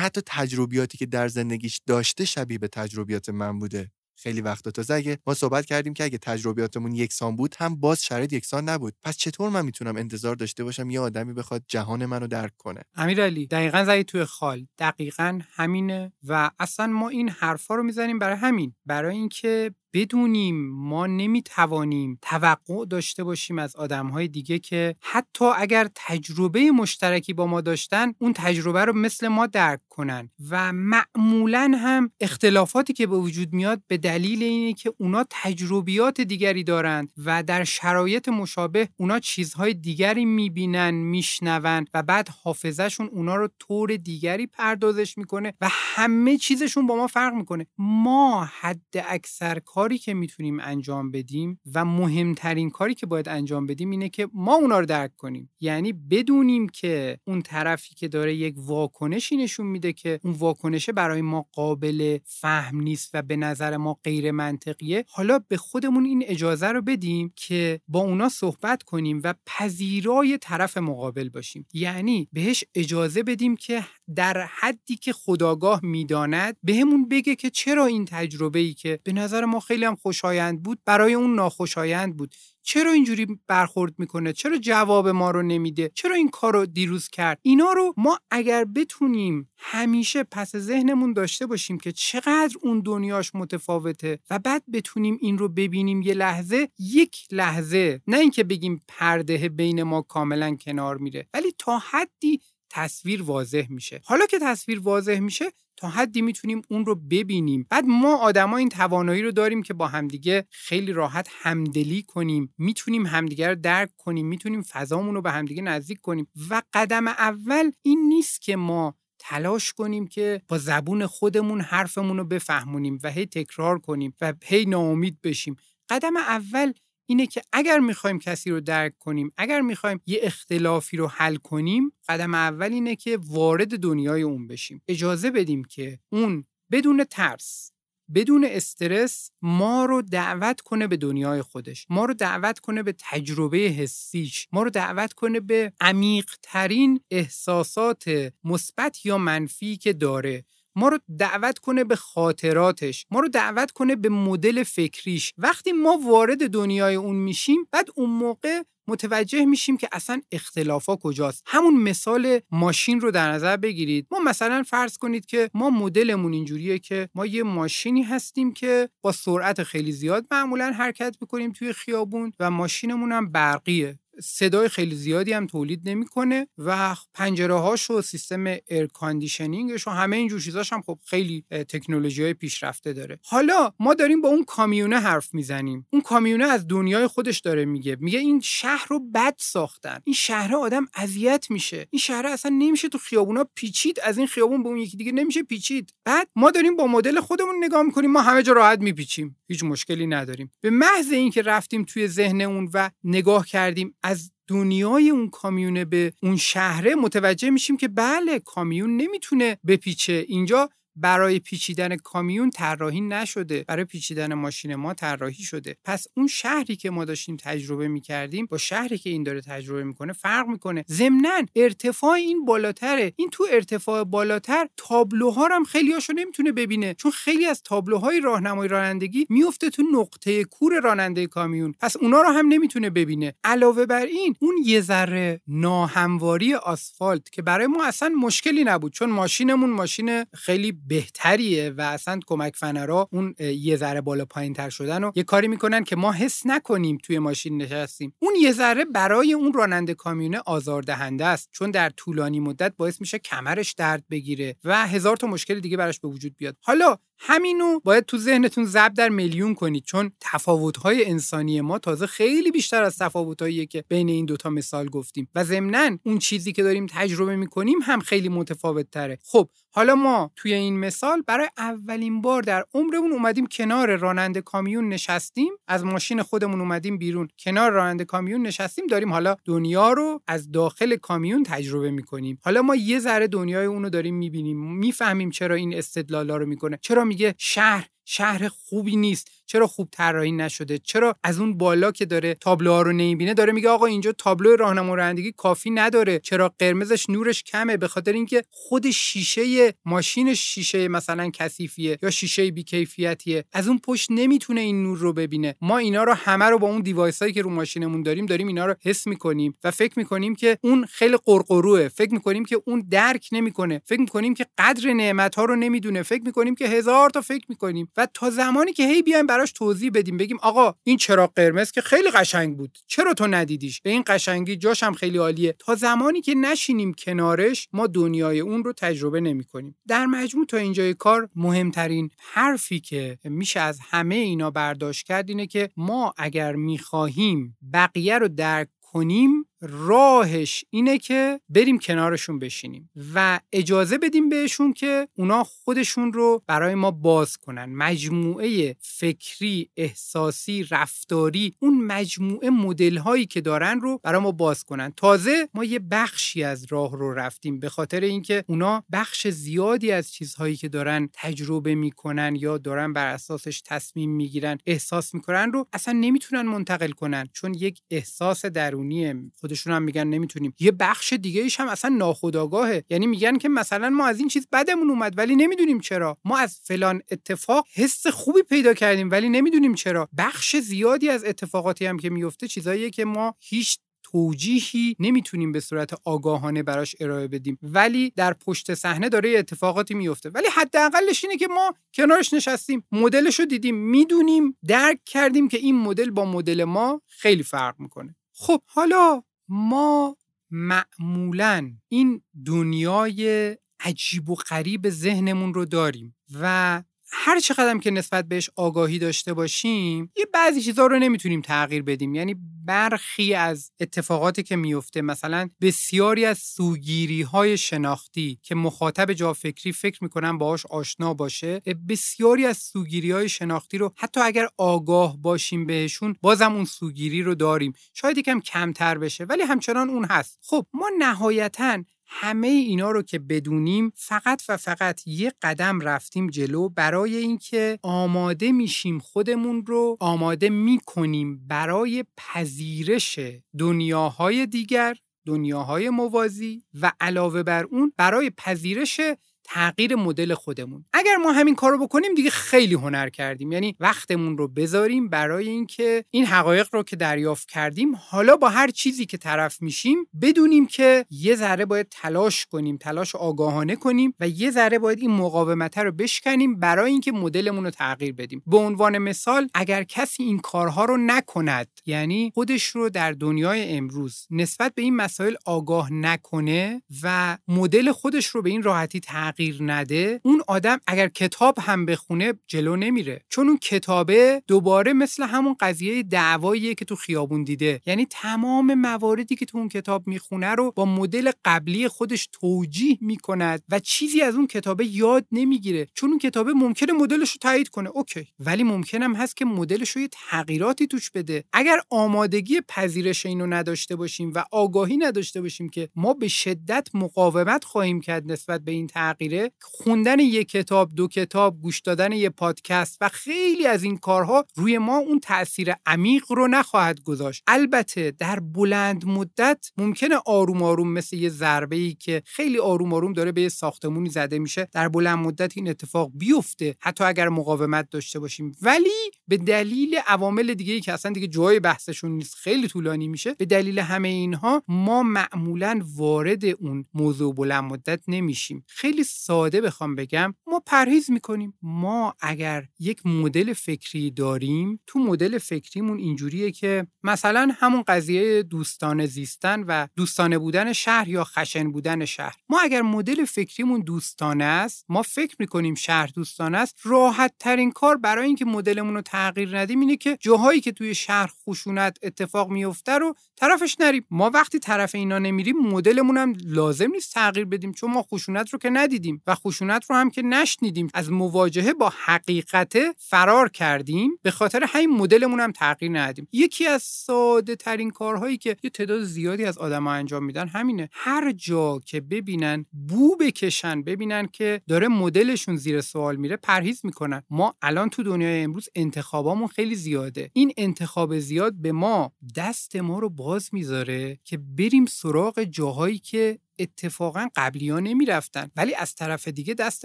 حتی تجربیاتی که در زندگیش داشته شبیه به تجربیات من بوده. خیلی وقتا تازه اگه ما صحبت کردیم که اگه تجربیاتمون یکسان بود هم باز شرایط یکسان نبود. پس چطور من می‌تونم انتظار داشته باشم یه آدمی بخواد جهان منو درک کنه؟ امیرعلی دقیقا زدی توی خال. دقیقا همینه و اصلا ما این حرفا رو می‌زنیم برای همین. برای اینکه بدونیم ما نمی‌توانیم توقع داشته باشیم از آدمهای دیگه که حتی اگر تجربه مشترکی با ما داشتن اون تجربه رو مثل ما درک کنن. و معمولا هم اختلافاتی که به وجود میاد به دلیل اینه که اونا تجربیات دیگری دارند و در شرایط مشابه اونا چیزهای دیگری می‌بینن میشنون و بعد حافظهشون اونا رو طور دیگری پردازش می‌کنه و همه چیزشون با ما فرق می‌کنه. ما حد اکثر کاری که می‌تونیم انجام بدیم و مهمترین کاری که باید انجام بدیم اینه که ما اونا رو درک کنیم. یعنی بدونیم که اون طرفی که داره یک واکنشی نشون میده که اون واکنشه برای ما قابل فهم نیست و به نظر ما غیر منطقیه حالا به خودمون این اجازه رو بدیم که با اونا صحبت کنیم و پذیرای طرف مقابل باشیم. یعنی بهش اجازه بدیم که در حدی که خداگاه می‌داند بهمون بگه که چرا این تجربه ای که به نظر ما خیلی هم خوشایند بود برای اون ناخوشایند بود. چرا اینجوری برخورد می‌کنه؟ چرا جواب ما رو نمیده؟ چرا این کار رو دیروز کرد؟ اینا رو ما اگر بتونیم همیشه پس ذهنمون داشته باشیم که چقدر اون دنیاش متفاوته و بعد بتونیم این رو ببینیم یه لحظه یک لحظه. نه اینکه بگیم پرده بین ما کاملا کنار میره ولی تا حدی تصویر واضح میشه. حالا که تصویر واضح میشه تا حدی می‌تونیم اون رو ببینیم. بعد ما آدما این توانایی رو داریم که با همدیگه خیلی راحت همدلی کنیم. می‌تونیم همدیگه رو درک کنیم. می‌تونیم فضامون رو به همدیگه نزدیک کنیم. و قدم اول این نیست که ما تلاش کنیم که با زبون خودمون حرفمون رو بفهمونیم و هی تکرار کنیم و هی ناامید بشیم. قدم اول اینه که اگر می‌خوایم کسی رو درک کنیم اگر می‌خوایم یه اختلافی رو حل کنیم قدم اول اینه که وارد دنیای اون بشیم. اجازه بدیم که اون بدون ترس بدون استرس ما رو دعوت کنه به دنیای خودش ما رو دعوت کنه به تجربه حسیش ما رو دعوت کنه به عمیق ترین احساسات مثبت یا منفی که داره. ما رو دعوت کنه به خاطراتش ما رو دعوت کنه به مدل فکریش. وقتی ما وارد دنیای اون میشیم بعد اون موقع متوجه میشیم که اصلا اختلافا کجاست. همون مثال ماشین رو در نظر بگیرید. ما مثلا فرض کنید که ما مدلمون اینجوریه که ما یه ماشینی هستیم که با سرعت خیلی زیاد معمولا حرکت می‌کنیم توی خیابون و ماشینمون هم برقیه. صدای خیلی زیادی هم تولید نمی‌کنه و پنجره هاش و سیستم air conditioning ش و همه اینجور چیزاش هم خب خیلی تکنولوژی های پیشرفته داره. حالا ما داریم با اون کامیونه حرف می‌زنیم. اون کامیونه از دنیای خودش داره میگه. میگه این شهر رو بد ساختن. این شهر آدم اذیت میشه. این شهر اصلا نمیشه تو خیابونا پیچید. از این خیابون به اون یکی دیگه نمیشه پیچید. بعد ما داریم با مدل خودمون نگاه می‌کنیم. ما همه جا راحت میپیچیم. هیچ مشکلی نداریم. به محض اینکه رفتیم توی ذهن اون و نگاه کردیم از دنیای اون کامیونه به اون شهره متوجه میشیم که بله کامیون نمی‌تونه بپیچه. اینجا برای پیچیدن کامیون طراحی نشده. برای پیچیدن ماشین ما طراحی شده. پس اون شهری که ما داشتیم تجربه می‌کردیم با شهری که این داره تجربه می‌کنه فرق می‌کنه. ضمنا ارتفاع این بالاتره. این تو ارتفاع بالاتر تابلوها هم خیلی هاشو نمی‌تونه ببینه. چون خیلی از تابلوهای راهنمای رانندگی میفته تو نقطه کور راننده کامیون. پس اونا رو هم نمی‌تونه ببینه. علاوه بر این اون یه ذره ناهمواری آسفالت که برای ما اصلا مشکلی نبود. چون ماشینمون ماشین خیلی بهتریه و اصلا کمک فنرا اون یه ذره بالا پایین تر شدن و یه کاری می‌کنن که ما حس نکنیم توی ماشین نشستیم. اون یه ذره برای اون راننده کامیونه آزاردهنده است چون در طولانی مدت باعث میشه کمرش درد بگیره و هزار تا مشکل دیگه براش به وجود بیاد. حالا همینو باید تو ذهنتون ضرب در میلیون کنید چون تفاوت‌های انسانی ما تازه خیلی بیشتر از تفاوت‌هایی که بین این دوتا مثال گفتیم و ضمناً اون چیزی که داریم تجربه می‌کنیم هم خیلی متفاوت تره خب حالا ما توی این مثال برای اولین بار در عمرمون اومدیم کنار راننده کامیون نشستیم. از ماشین خودمون اومدیم بیرون. کنار راننده کامیون نشستیم داریم حالا دنیا رو از داخل کامیون تجربه می‌کنیم. حالا ما یه ذره دنیای اونو داریم می‌بینیم. می‌فهمیم چرا این استدلالا رو می‌کنه. چرا میگه شهر شهر خوبی نیست. چرا خوب طراحی نشده؟ چرا از اون بالا که داره تابلوها رو نمی‌بینه داره میگه آقا اینجا تابلو راهنما رانندگی کافی نداره. چرا قرمزش نورش کمه؟ به خاطر اینکه خود شیشه ماشین شیشه مثلا کثیفیه یا شیشه بیکیفیتیه. از اون پشت نمی‌تونه این نور رو ببینه. ما اینا رو همه رو با اون دیوایس هایی که رو ماشینمون داریم داریم اینا رو حس می‌کنیم و فکر می‌کنیم که اون خیلی قرقروه. فکر می‌کنیم که اون درک نمی‌کنه. فکر می‌کنیم که قدر نعمت ها رو نمی‌دونه. فکر می‌کنیم که هزار تا فکر می‌کنیم. و تا زمانی که هی بیایم براش توضیح بدیم بگیم آقا این چراغ قرمز که خیلی قشنگ بود چرا تو ندیدیش؟ به این قشنگی جاش هم خیلی عالیه. تا زمانی که نشینیم کنارش ما دنیای اون رو تجربه نمی کنیم در مجموع تا اینجای کار مهمترین حرفی که میشه از همه اینا برداشت کرد اینه که ما اگر می‌خواهیم بقیه رو درک کنیم راهش اینه که بریم کنارشون بشینیم و اجازه بدیم بهشون که اونا خودشون رو برای ما باز کنن. مجموعه فکری احساسی رفتاری اون مجموعه مدل هایی که دارن رو برای ما باز کنن. تازه ما یه بخشی از راه رو رفتیم به خاطر اینکه اونا بخش زیادی از چیزهایی که دارن تجربه می‌کنن یا دارن بر اساسش تصمیم می‌گیرن احساس می‌کنن رو اصلا نمی‌تونن منتقل کنن. چون یک احساس درونی خودشون هم میگن نمی‌تونیم. یه بخش دیگه ایش هم اصلا ناخودآگاهه. یعنی میگن که مثلا ما از این چیز بدمون اومد ولی نمی‌دونیم چرا. ما از فلان اتفاق حس خوبی پیدا کردیم ولی نمی‌دونیم چرا. بخش زیادی از اتفاقاتی هم که میفته چیزاییه که ما هیچ توجیهی نمی‌تونیم به صورت آگاهانه براش ارائه بدیم. ولی در پشت صحنه داره اتفاقاتی میفته. ولی حداقلش اینه که ما کنارش نشستیم مدلش رو دیدیم می‌دونیم درک کردیم که این مدل با مدل ما خیلی فرق می‌کنه. خب حالا ما معمولا این دنیای عجیب و غریب ذهنمون رو داریم و هر چقدر که نسبت بهش آگاهی داشته باشیم یه بعضی چیزها رو نمی‌تونیم تغییر بدیم. یعنی برخی از اتفاقاتی که میفته مثلا بسیاری از سوگیری های شناختی که مخاطب جا فکری فکر می‌کنن باهاش آشنا باشه بسیاری از سوگیری های شناختی رو حتی اگر آگاه باشیم بهشون بازم اون سوگیری رو داریم. شاید یکم کمتر بشه ولی همچنان اون هست. خب ما نهایتا همه اینا رو که بدونیم فقط و فقط یه قدم رفتیم جلو برای اینکه آماده میشیم خودمون رو آماده می‌کنیم برای پذیرش دنیاهای دیگر دنیاهای موازی و علاوه بر اون برای پذیرش تغییر مدل خودمون. اگر ما همین کارو بکنیم دیگه خیلی هنر کردیم. یعنی وقتمون رو بذاریم برای اینکه این حقایق رو که دریافت کردیم حالا با هر چیزی که طرف میشیم بدونیم که یه ذره باید تلاش کنیم تلاش آگاهانه کنیم و یه ذره باید این مقاومت رو بشکنیم برای اینکه مدلمون رو تغییر بدیم. به عنوان مثال اگر کسی این کارها رو نکند یعنی خودش رو در دنیای امروز نسبت به این مسائل آگاه نکنه و مدل خودش رو به این راحتی تغییر نده اون آدم اگر کتاب هم بخونه جلو نمیره. چون اون کتابه دوباره مثل همون قضیه دعواییه که تو خیابون دیده. یعنی تمام مواردی که تو اون کتاب می‌خونه رو با مدل قبلی خودش توجیه می‌کند و چیزی از اون کتابه یاد نمی‌گیره. چون اون کتابه ممکنه مدلش رو تایید کنه. اوکی. ولی ممکنم هست که مدلش رو یه تغییراتی توش بده. اگر آمادگی پذیرش اینو نداشته باشیم و آگاهی نداشته باشیم که ما به شدت مقاومت خواهیم کرد نسبت به این تغییره خوندن یک کتاب دو کتاب گوش دادن یه پادکست و خیلی از این کارها روی ما اون تاثیر عمیق رو نخواهد گذاشت. البته در بلند مدت ممکنه آروم آروم مثل یه ضربه ای که خیلی آروم آروم داره به یه ساختمونی زده میشه در بلند مدت این اتفاق بیفته حتی اگر مقاومت داشته باشیم. ولی به دلیل عوامل دیگه ای که اصلا دیگه جای بحثشون نیست خیلی طولانی میشه به دلیل همه اینها ما معمولا وارد اون موضوع بلند مدت نمیشیم. خیلی ساده بخوام بگم ما پرهیز می‌کنیم. ما اگر یک مدل فکری داریم تو مدل فکریمون اینجوریه که مثلا همون قضیه دوستانه زیستن و دوستانه بودن شهر یا خشن بودن شهر. ما اگر مدل فکریمون دوستانه است ما فکر می‌کنیم شهر دوستانه است راحت ترین کار برای اینکه مدلمون رو تغییر ندیم اینه که جاهایی که توی شهر خشونت اتفاق میفته رو طرفش نریم. ما وقتی طرف اینا نمیریم مدلمون هم لازم نیست تغییر بدیم چون ما خشونت رو که ندیدیم. و خشونت رو هم که نشنیدیم. از مواجهه با حقیقت فرار کردیم. به خاطر همین مدلمون هم تغییر ندیم یکی از ساده ترین کارهایی که یه تعداد زیادی از آدما انجام میدن همینه. هر جا که ببینن بو بکشن ببینن که داره مدلشون زیر سوال میره پرهیز می‌کنن. ما الان تو دنیای امروز انتخابامون خیلی زیاده. این انتخاب زیاد به ما دست ما رو باز می‌ذاره که بریم سراغ جاهایی که اتفاقا قبلی ها نمی‌رفتن ولی از طرف دیگه دست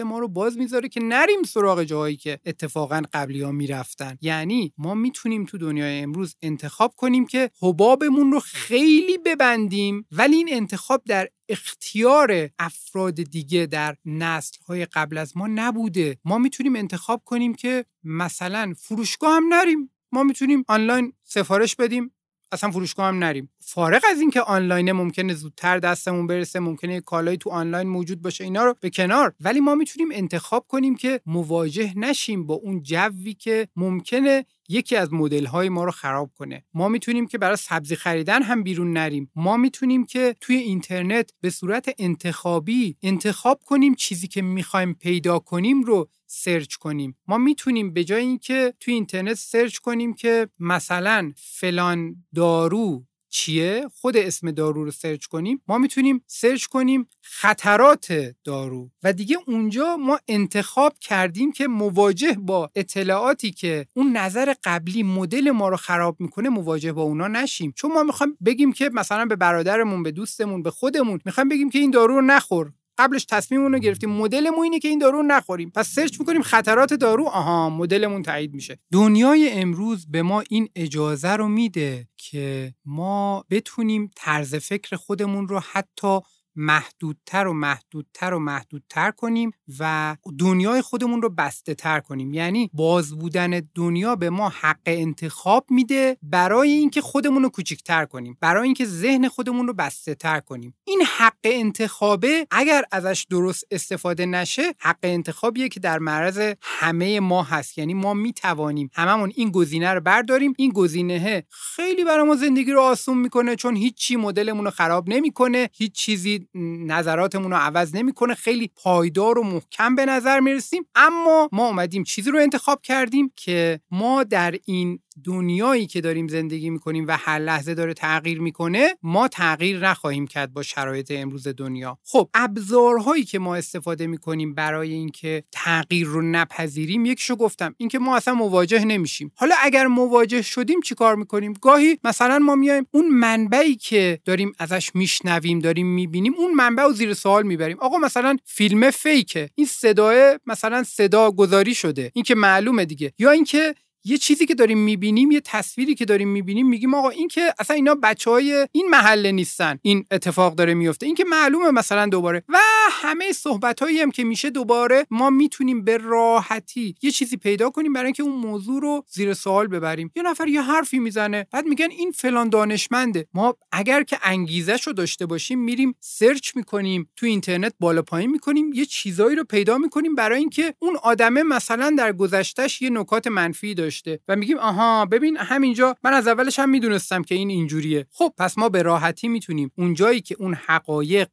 ما رو باز می‌ذاره که نریم سراغ جاهایی که اتفاقا قبلی ها می‌رفتن. یعنی ما می‌تونیم تو دنیای امروز انتخاب کنیم که حبابمون رو خیلی ببندیم ولی این انتخاب در اختیار افراد دیگه در نسل های قبل از ما نبوده. ما می‌تونیم انتخاب کنیم که مثلا فروشگاه هم نریم. ما می‌تونیم آنلاین سفارش بدیم اصلا فروشگاه هم نریم. فارغ از اینکه آنلاینه ممکنه زودتر دستمون برسه ممکنه کالایی تو آنلاین موجود باشه اینا رو به کنار. ولی ما می‌تونیم انتخاب کنیم که مواجه نشیم با اون جوی که ممکنه یکی از مدل های ما رو خراب کنه. ما می‌تونیم که برای سبزی خریدن هم بیرون نریم. ما می‌تونیم که توی اینترنت به صورت انتخابی انتخاب کنیم چیزی که می‌خوایم پیدا کنیم رو search کنیم. ما می‌تونیم به جای اینکه توی اینترنت search کنیم که مثلا فلان دارو چیه؟ خود اسم دارو رو search کنیم. ما می‌تونیم search کنیم خطرات دارو. و دیگه اونجا ما انتخاب کردیم که مواجه با اطلاعاتی که اون نظر قبلی مدل ما رو خراب می‌کنه مواجه با اونا نشیم. چون ما می‌خوایم بگیم که مثلا به برادرمون به دوستمون به خودمون می‌خوایم بگیم که این دارو رو نخور. قبلش تصمیممون رو گرفتیم. مدلمون اینه که این دارو نخوریم. پس سرچ می‌کنیم خطرات دارو. آها مدلمون تایید میشه. دنیای امروز به ما این اجازه رو میده که ما بتونیم طرز فکر خودمون رو حتی محدودتر و محدودتر و محدودتر کنیم و دنیای خودمون رو بسته تر کنیم. یعنی باز بودن دنیا به ما حق انتخاب میده برای اینکه خودمون رو کوچیکتر کنیم برای اینکه ذهن خودمون رو بسته تر کنیم. این حق انتخابه اگر ازش درست استفاده نشه حق انتخابیه که در معرض همه ما هست. یعنی ما می‌توانیم هممون این گزینه رو برداریم. این گزینه خیلی برای ما زندگی رو آسون می‌کنه چون هیچی مدلمون رو خراب نمی‌کنه. هیچ چیزی نظراتمون رو عوض نمی‌کنه. خیلی پایدار و محکم به نظر می‌رسیم. اما ما اومدیم چیزی رو انتخاب کردیم که ما در این دنیایی که داریم زندگی می‌کنیم و هر لحظه داره تغییر می‌کنه ما تغییر نخواهیم کرد با شرایط امروز دنیا. خب ابزارهایی که ما استفاده می‌کنیم برای اینکه تغییر رو نپذیریم یکشو گفتم اینکه ما اصلا مواجه نمیشیم. حالا اگر مواجه شدیم چیکار می‌کنیم؟ گاهی مثلا ما میایم اون منبعی که داریم ازش میشنویم داریم می‌بینیم اون منبع رو زیر سوال می‌بریم. آقا مثلا فیلم فیکه. این صدای مثلا صدا گذاری شده. این که معلومه دیگه. یا اینکه یه چیزی که داریم می‌بینیم یه تصویری که داریم می‌بینیم میگیم آقا این که اصلا اینا بچه های این محله نیستن. این اتفاق داره میفته این که معلومه مثلا دوباره. و همه صحبت هایی هم که میشه دوباره ما می‌تونیم به راحتی یه چیزی پیدا کنیم برای اینکه اون موضوع رو زیر سوال ببریم. یه نفر یه حرفی می‌زنه بعد میگن این فلان دانشمنده. ما اگر که انگیزش رو داشته باشیم میریم سرچ می‌کنیم تو اینترنت بالا پایین می‌کنیم یه چیزایی رو پیدا می‌کنیم برای اینکه اون آدمه مثلا در گذشتهش یه نکات منفی داشته و میگیم آها ببین همینجا من از اولش هم می‌دونستم که این اینجوریه. خب پس ما به راحتی می‌تونیم اون جایی که اون حقایق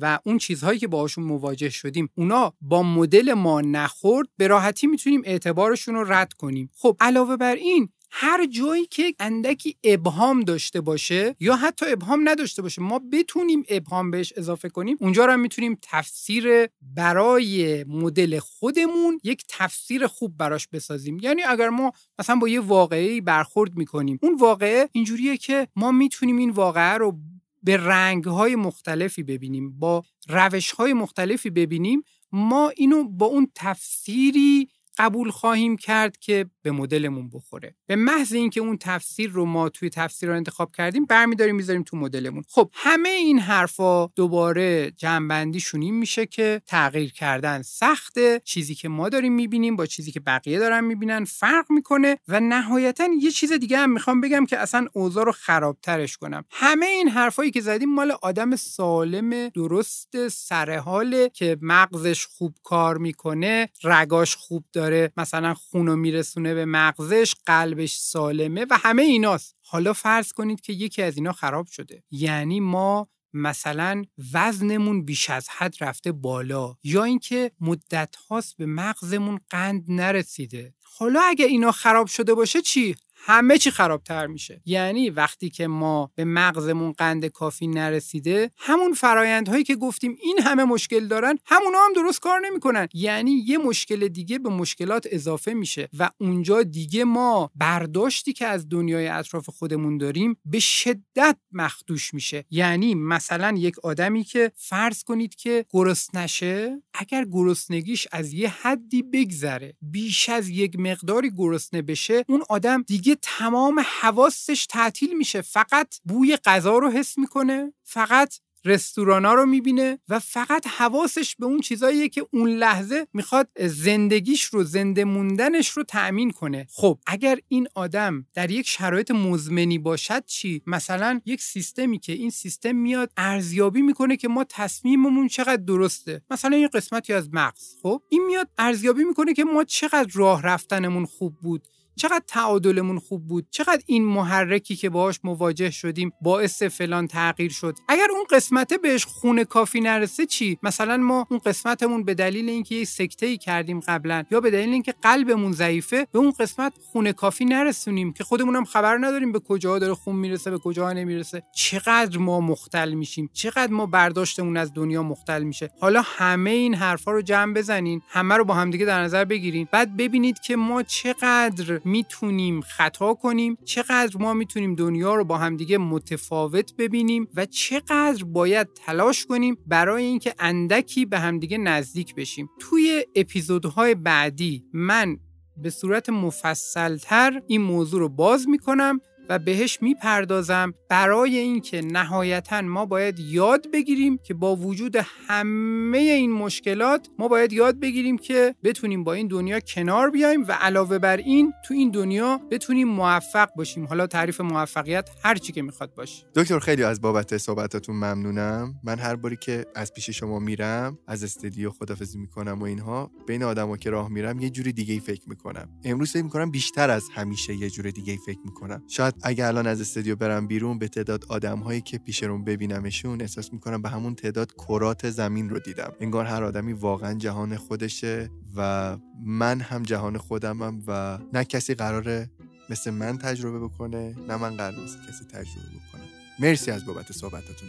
و اون چیزهایی که باهاشون مواجه شدیم اونا با مدل ما نخورد به راحتی می‌تونیم اعتبارشون رو رد کنیم. خب علاوه بر این هر جایی که اندکی ابهام داشته باشه یا حتی ابهام نداشته باشه ما بتونیم ابهام بهش اضافه کنیم اونجا رو می‌تونیم تفسیر برای مدل خودمون یک تفسیر خوب براش بسازیم. یعنی اگر ما مثلا با یه واقعی برخورد می‌کنیم اون واقعه اینجوریه که ما می‌تونیم این واقعه رو به رنگهای مختلفی ببینیم با روشهای مختلفی ببینیم ما اینو با اون تفسیری قبول خواهیم کرد که به مدلمون بخوره. به محض اینکه اون تفسیر رو ما توی تفسیر رو انتخاب کردیم برمیداریم می‌ذاریم تو مدلمون. خب همه این حرفا دوباره جنبندیشون این میشه که تغییر کردن سخته چیزی که ما داریم می‌بینیم با چیزی که بقیه دارن می‌بینن فرق می‌کنه و نهایتا یه چیز دیگه هم می‌خوام بگم که اصلا اوضاع رو خرابترش کنم. همه این حرفایی که زدیم مال آدم سالم درست سرحاله که مغزش خوب کار می‌کنه رگاش خوب داره مثلا خونو میرسونه به مغزش قلبش سالمه و همه ایناست. حالا فرض کنید که یکی از اینا خراب شده. یعنی ما مثلا وزنمون بیش از حد رفته بالا یا اینکه مدت هاست به مغزمون قند نرسیده. حالا اگه اینا خراب شده باشه چی؟ همه چی خرابتر میشه. یعنی وقتی که ما به مغزمون قند کافی نرسیده همون فرایندهایی که گفتیم این همه مشکل دارن همونا هم درست کار نمی‌کنن. یعنی یه مشکل دیگه به مشکلات اضافه میشه و اونجا دیگه ما برداشتی که از دنیای اطراف خودمون داریم به شدت مخدوش میشه. یعنی مثلا یک آدمی که فرض کنید که گرسنشه اگر گرسنگیش از یه حدی بگذره بیش از یک مقداری گرسنه بشه اون آدم دیگه تمام حواسش تعطیل میشه. فقط بوی غذا رو حس می‌کنه فقط رستورانا رو می‌بینه و فقط حواسش به اون چیزاییه که اون لحظه می‌خواد زندگیش رو زنده موندنش رو تأمین کنه. خب اگر این آدم در یک شرایط مزمنی باشد چی؟ مثلا یک سیستمی که این سیستم میاد ارزیابی می‌کنه که ما تصمیممون چقدر درسته. مثلا این قسمتی از مغز. خب این میاد ارزیابی می‌کنه که ما چقدر راه رفتنمون خوب بود. چقدر تعادلمون خوب بود چقدر این محرکی که باهاش مواجه شدیم باعث فلان تغییر شد. اگر اون قسمته بهش خونه کافی نرسه چی؟ مثلا ما اون قسمتمون به دلیل اینکه یه سکته ای کردیم قبلا یا به دلیل اینکه قلبمون ضعیفه به اون قسمت خونه کافی نرسونیم که خودمون هم خبر نداریم به کجا داره خون می‌رسه به کجا نمی‌رسه. چقدر ما مختل میشیم چقدر ما برداشتمون از دنیا مختل میشه. حالا همه این حرفا رو جمع بزنین همه رو با همدیگه در نظر بگیرین. بعد ببینید که ما چقدر می‌تونیم خطا کنیم چقدر ما می‌تونیم دنیا رو با همدیگه متفاوت ببینیم و چقدر باید تلاش کنیم برای اینکه اندکی به همدیگه نزدیک بشیم. توی اپیزودهای بعدی من به صورت مفصلتر این موضوع رو باز می‌کنم. و بهش می‌پردازم برای اینکه نهایتا ما باید یاد بگیریم که با وجود همه این مشکلات ما باید یاد بگیریم که بتونیم با این دنیا کنار بیایم و علاوه بر این تو این دنیا بتونیم موفق باشیم. حالا تعریف موفقیت هر چی که می‌خواد باشه. دکتر خیلی از بابت صحبتاتون ممنونم. من هر باری که از پیش شما میرم از استودیو خدافزی می‌کنم و اینها بین آدما که راه میرم یه جوری دیگه ای فکر می‌کنم. امروز فکر می‌کنم بیشتر از همیشه یه جوری دیگه ای فکر می‌کنم. شاید اگه الان از استودیو برم بیرون به تعداد آدم هایی که پیش رو ببینمشون احساس می‌کنم به همون تعداد کرات زمین رو دیدم. انگار هر آدمی واقعا جهان خودشه و من هم جهان خودمم و نه کسی قراره مثل من تجربه بکنه نه من قرار مثل کسی تجربه بکنم. مرسی از بابت صحبتاتون.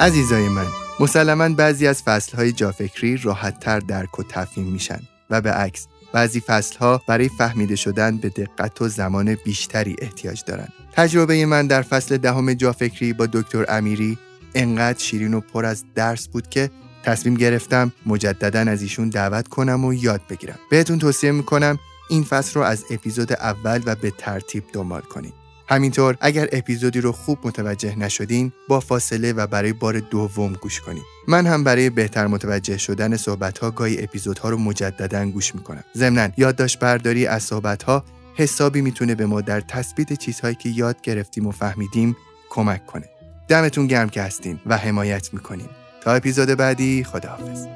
عزیزای من مسلما بعضی از فصلهای جافکری راحتتر درک و تفهیم میشن و به عکس بعضی فصلها برای فهمیده شدن به دقت و زمان بیشتری احتیاج دارند. تجربه من در فصل دهم جافکری با دکتر امیری انقدر شیرین و پر از درس بود که تصمیم گرفتم مجددا از ایشون دعوت کنم و یاد بگیرم. بهتون توصیه می‌کنم این فصل رو از اپیزود اول و به ترتیب دنبال کنید. همینطور اگر اپیزودی رو خوب متوجه نشدین با فاصله و برای بار دوم گوش کنید من هم برای بهتر متوجه شدن صحبت ها گاهی اپیزودها رو مجددا گوش می‌کنم. ضمنا یادداشت برداری از صحبت ها حسابی می‌تونه به ما در تثبیت چیزهایی که یاد گرفتیم و فهمیدیم کمک کنه. دمتون گرم که هستین و حمایت می‌کنیم. تا اپیزود بعدی خداحافظ.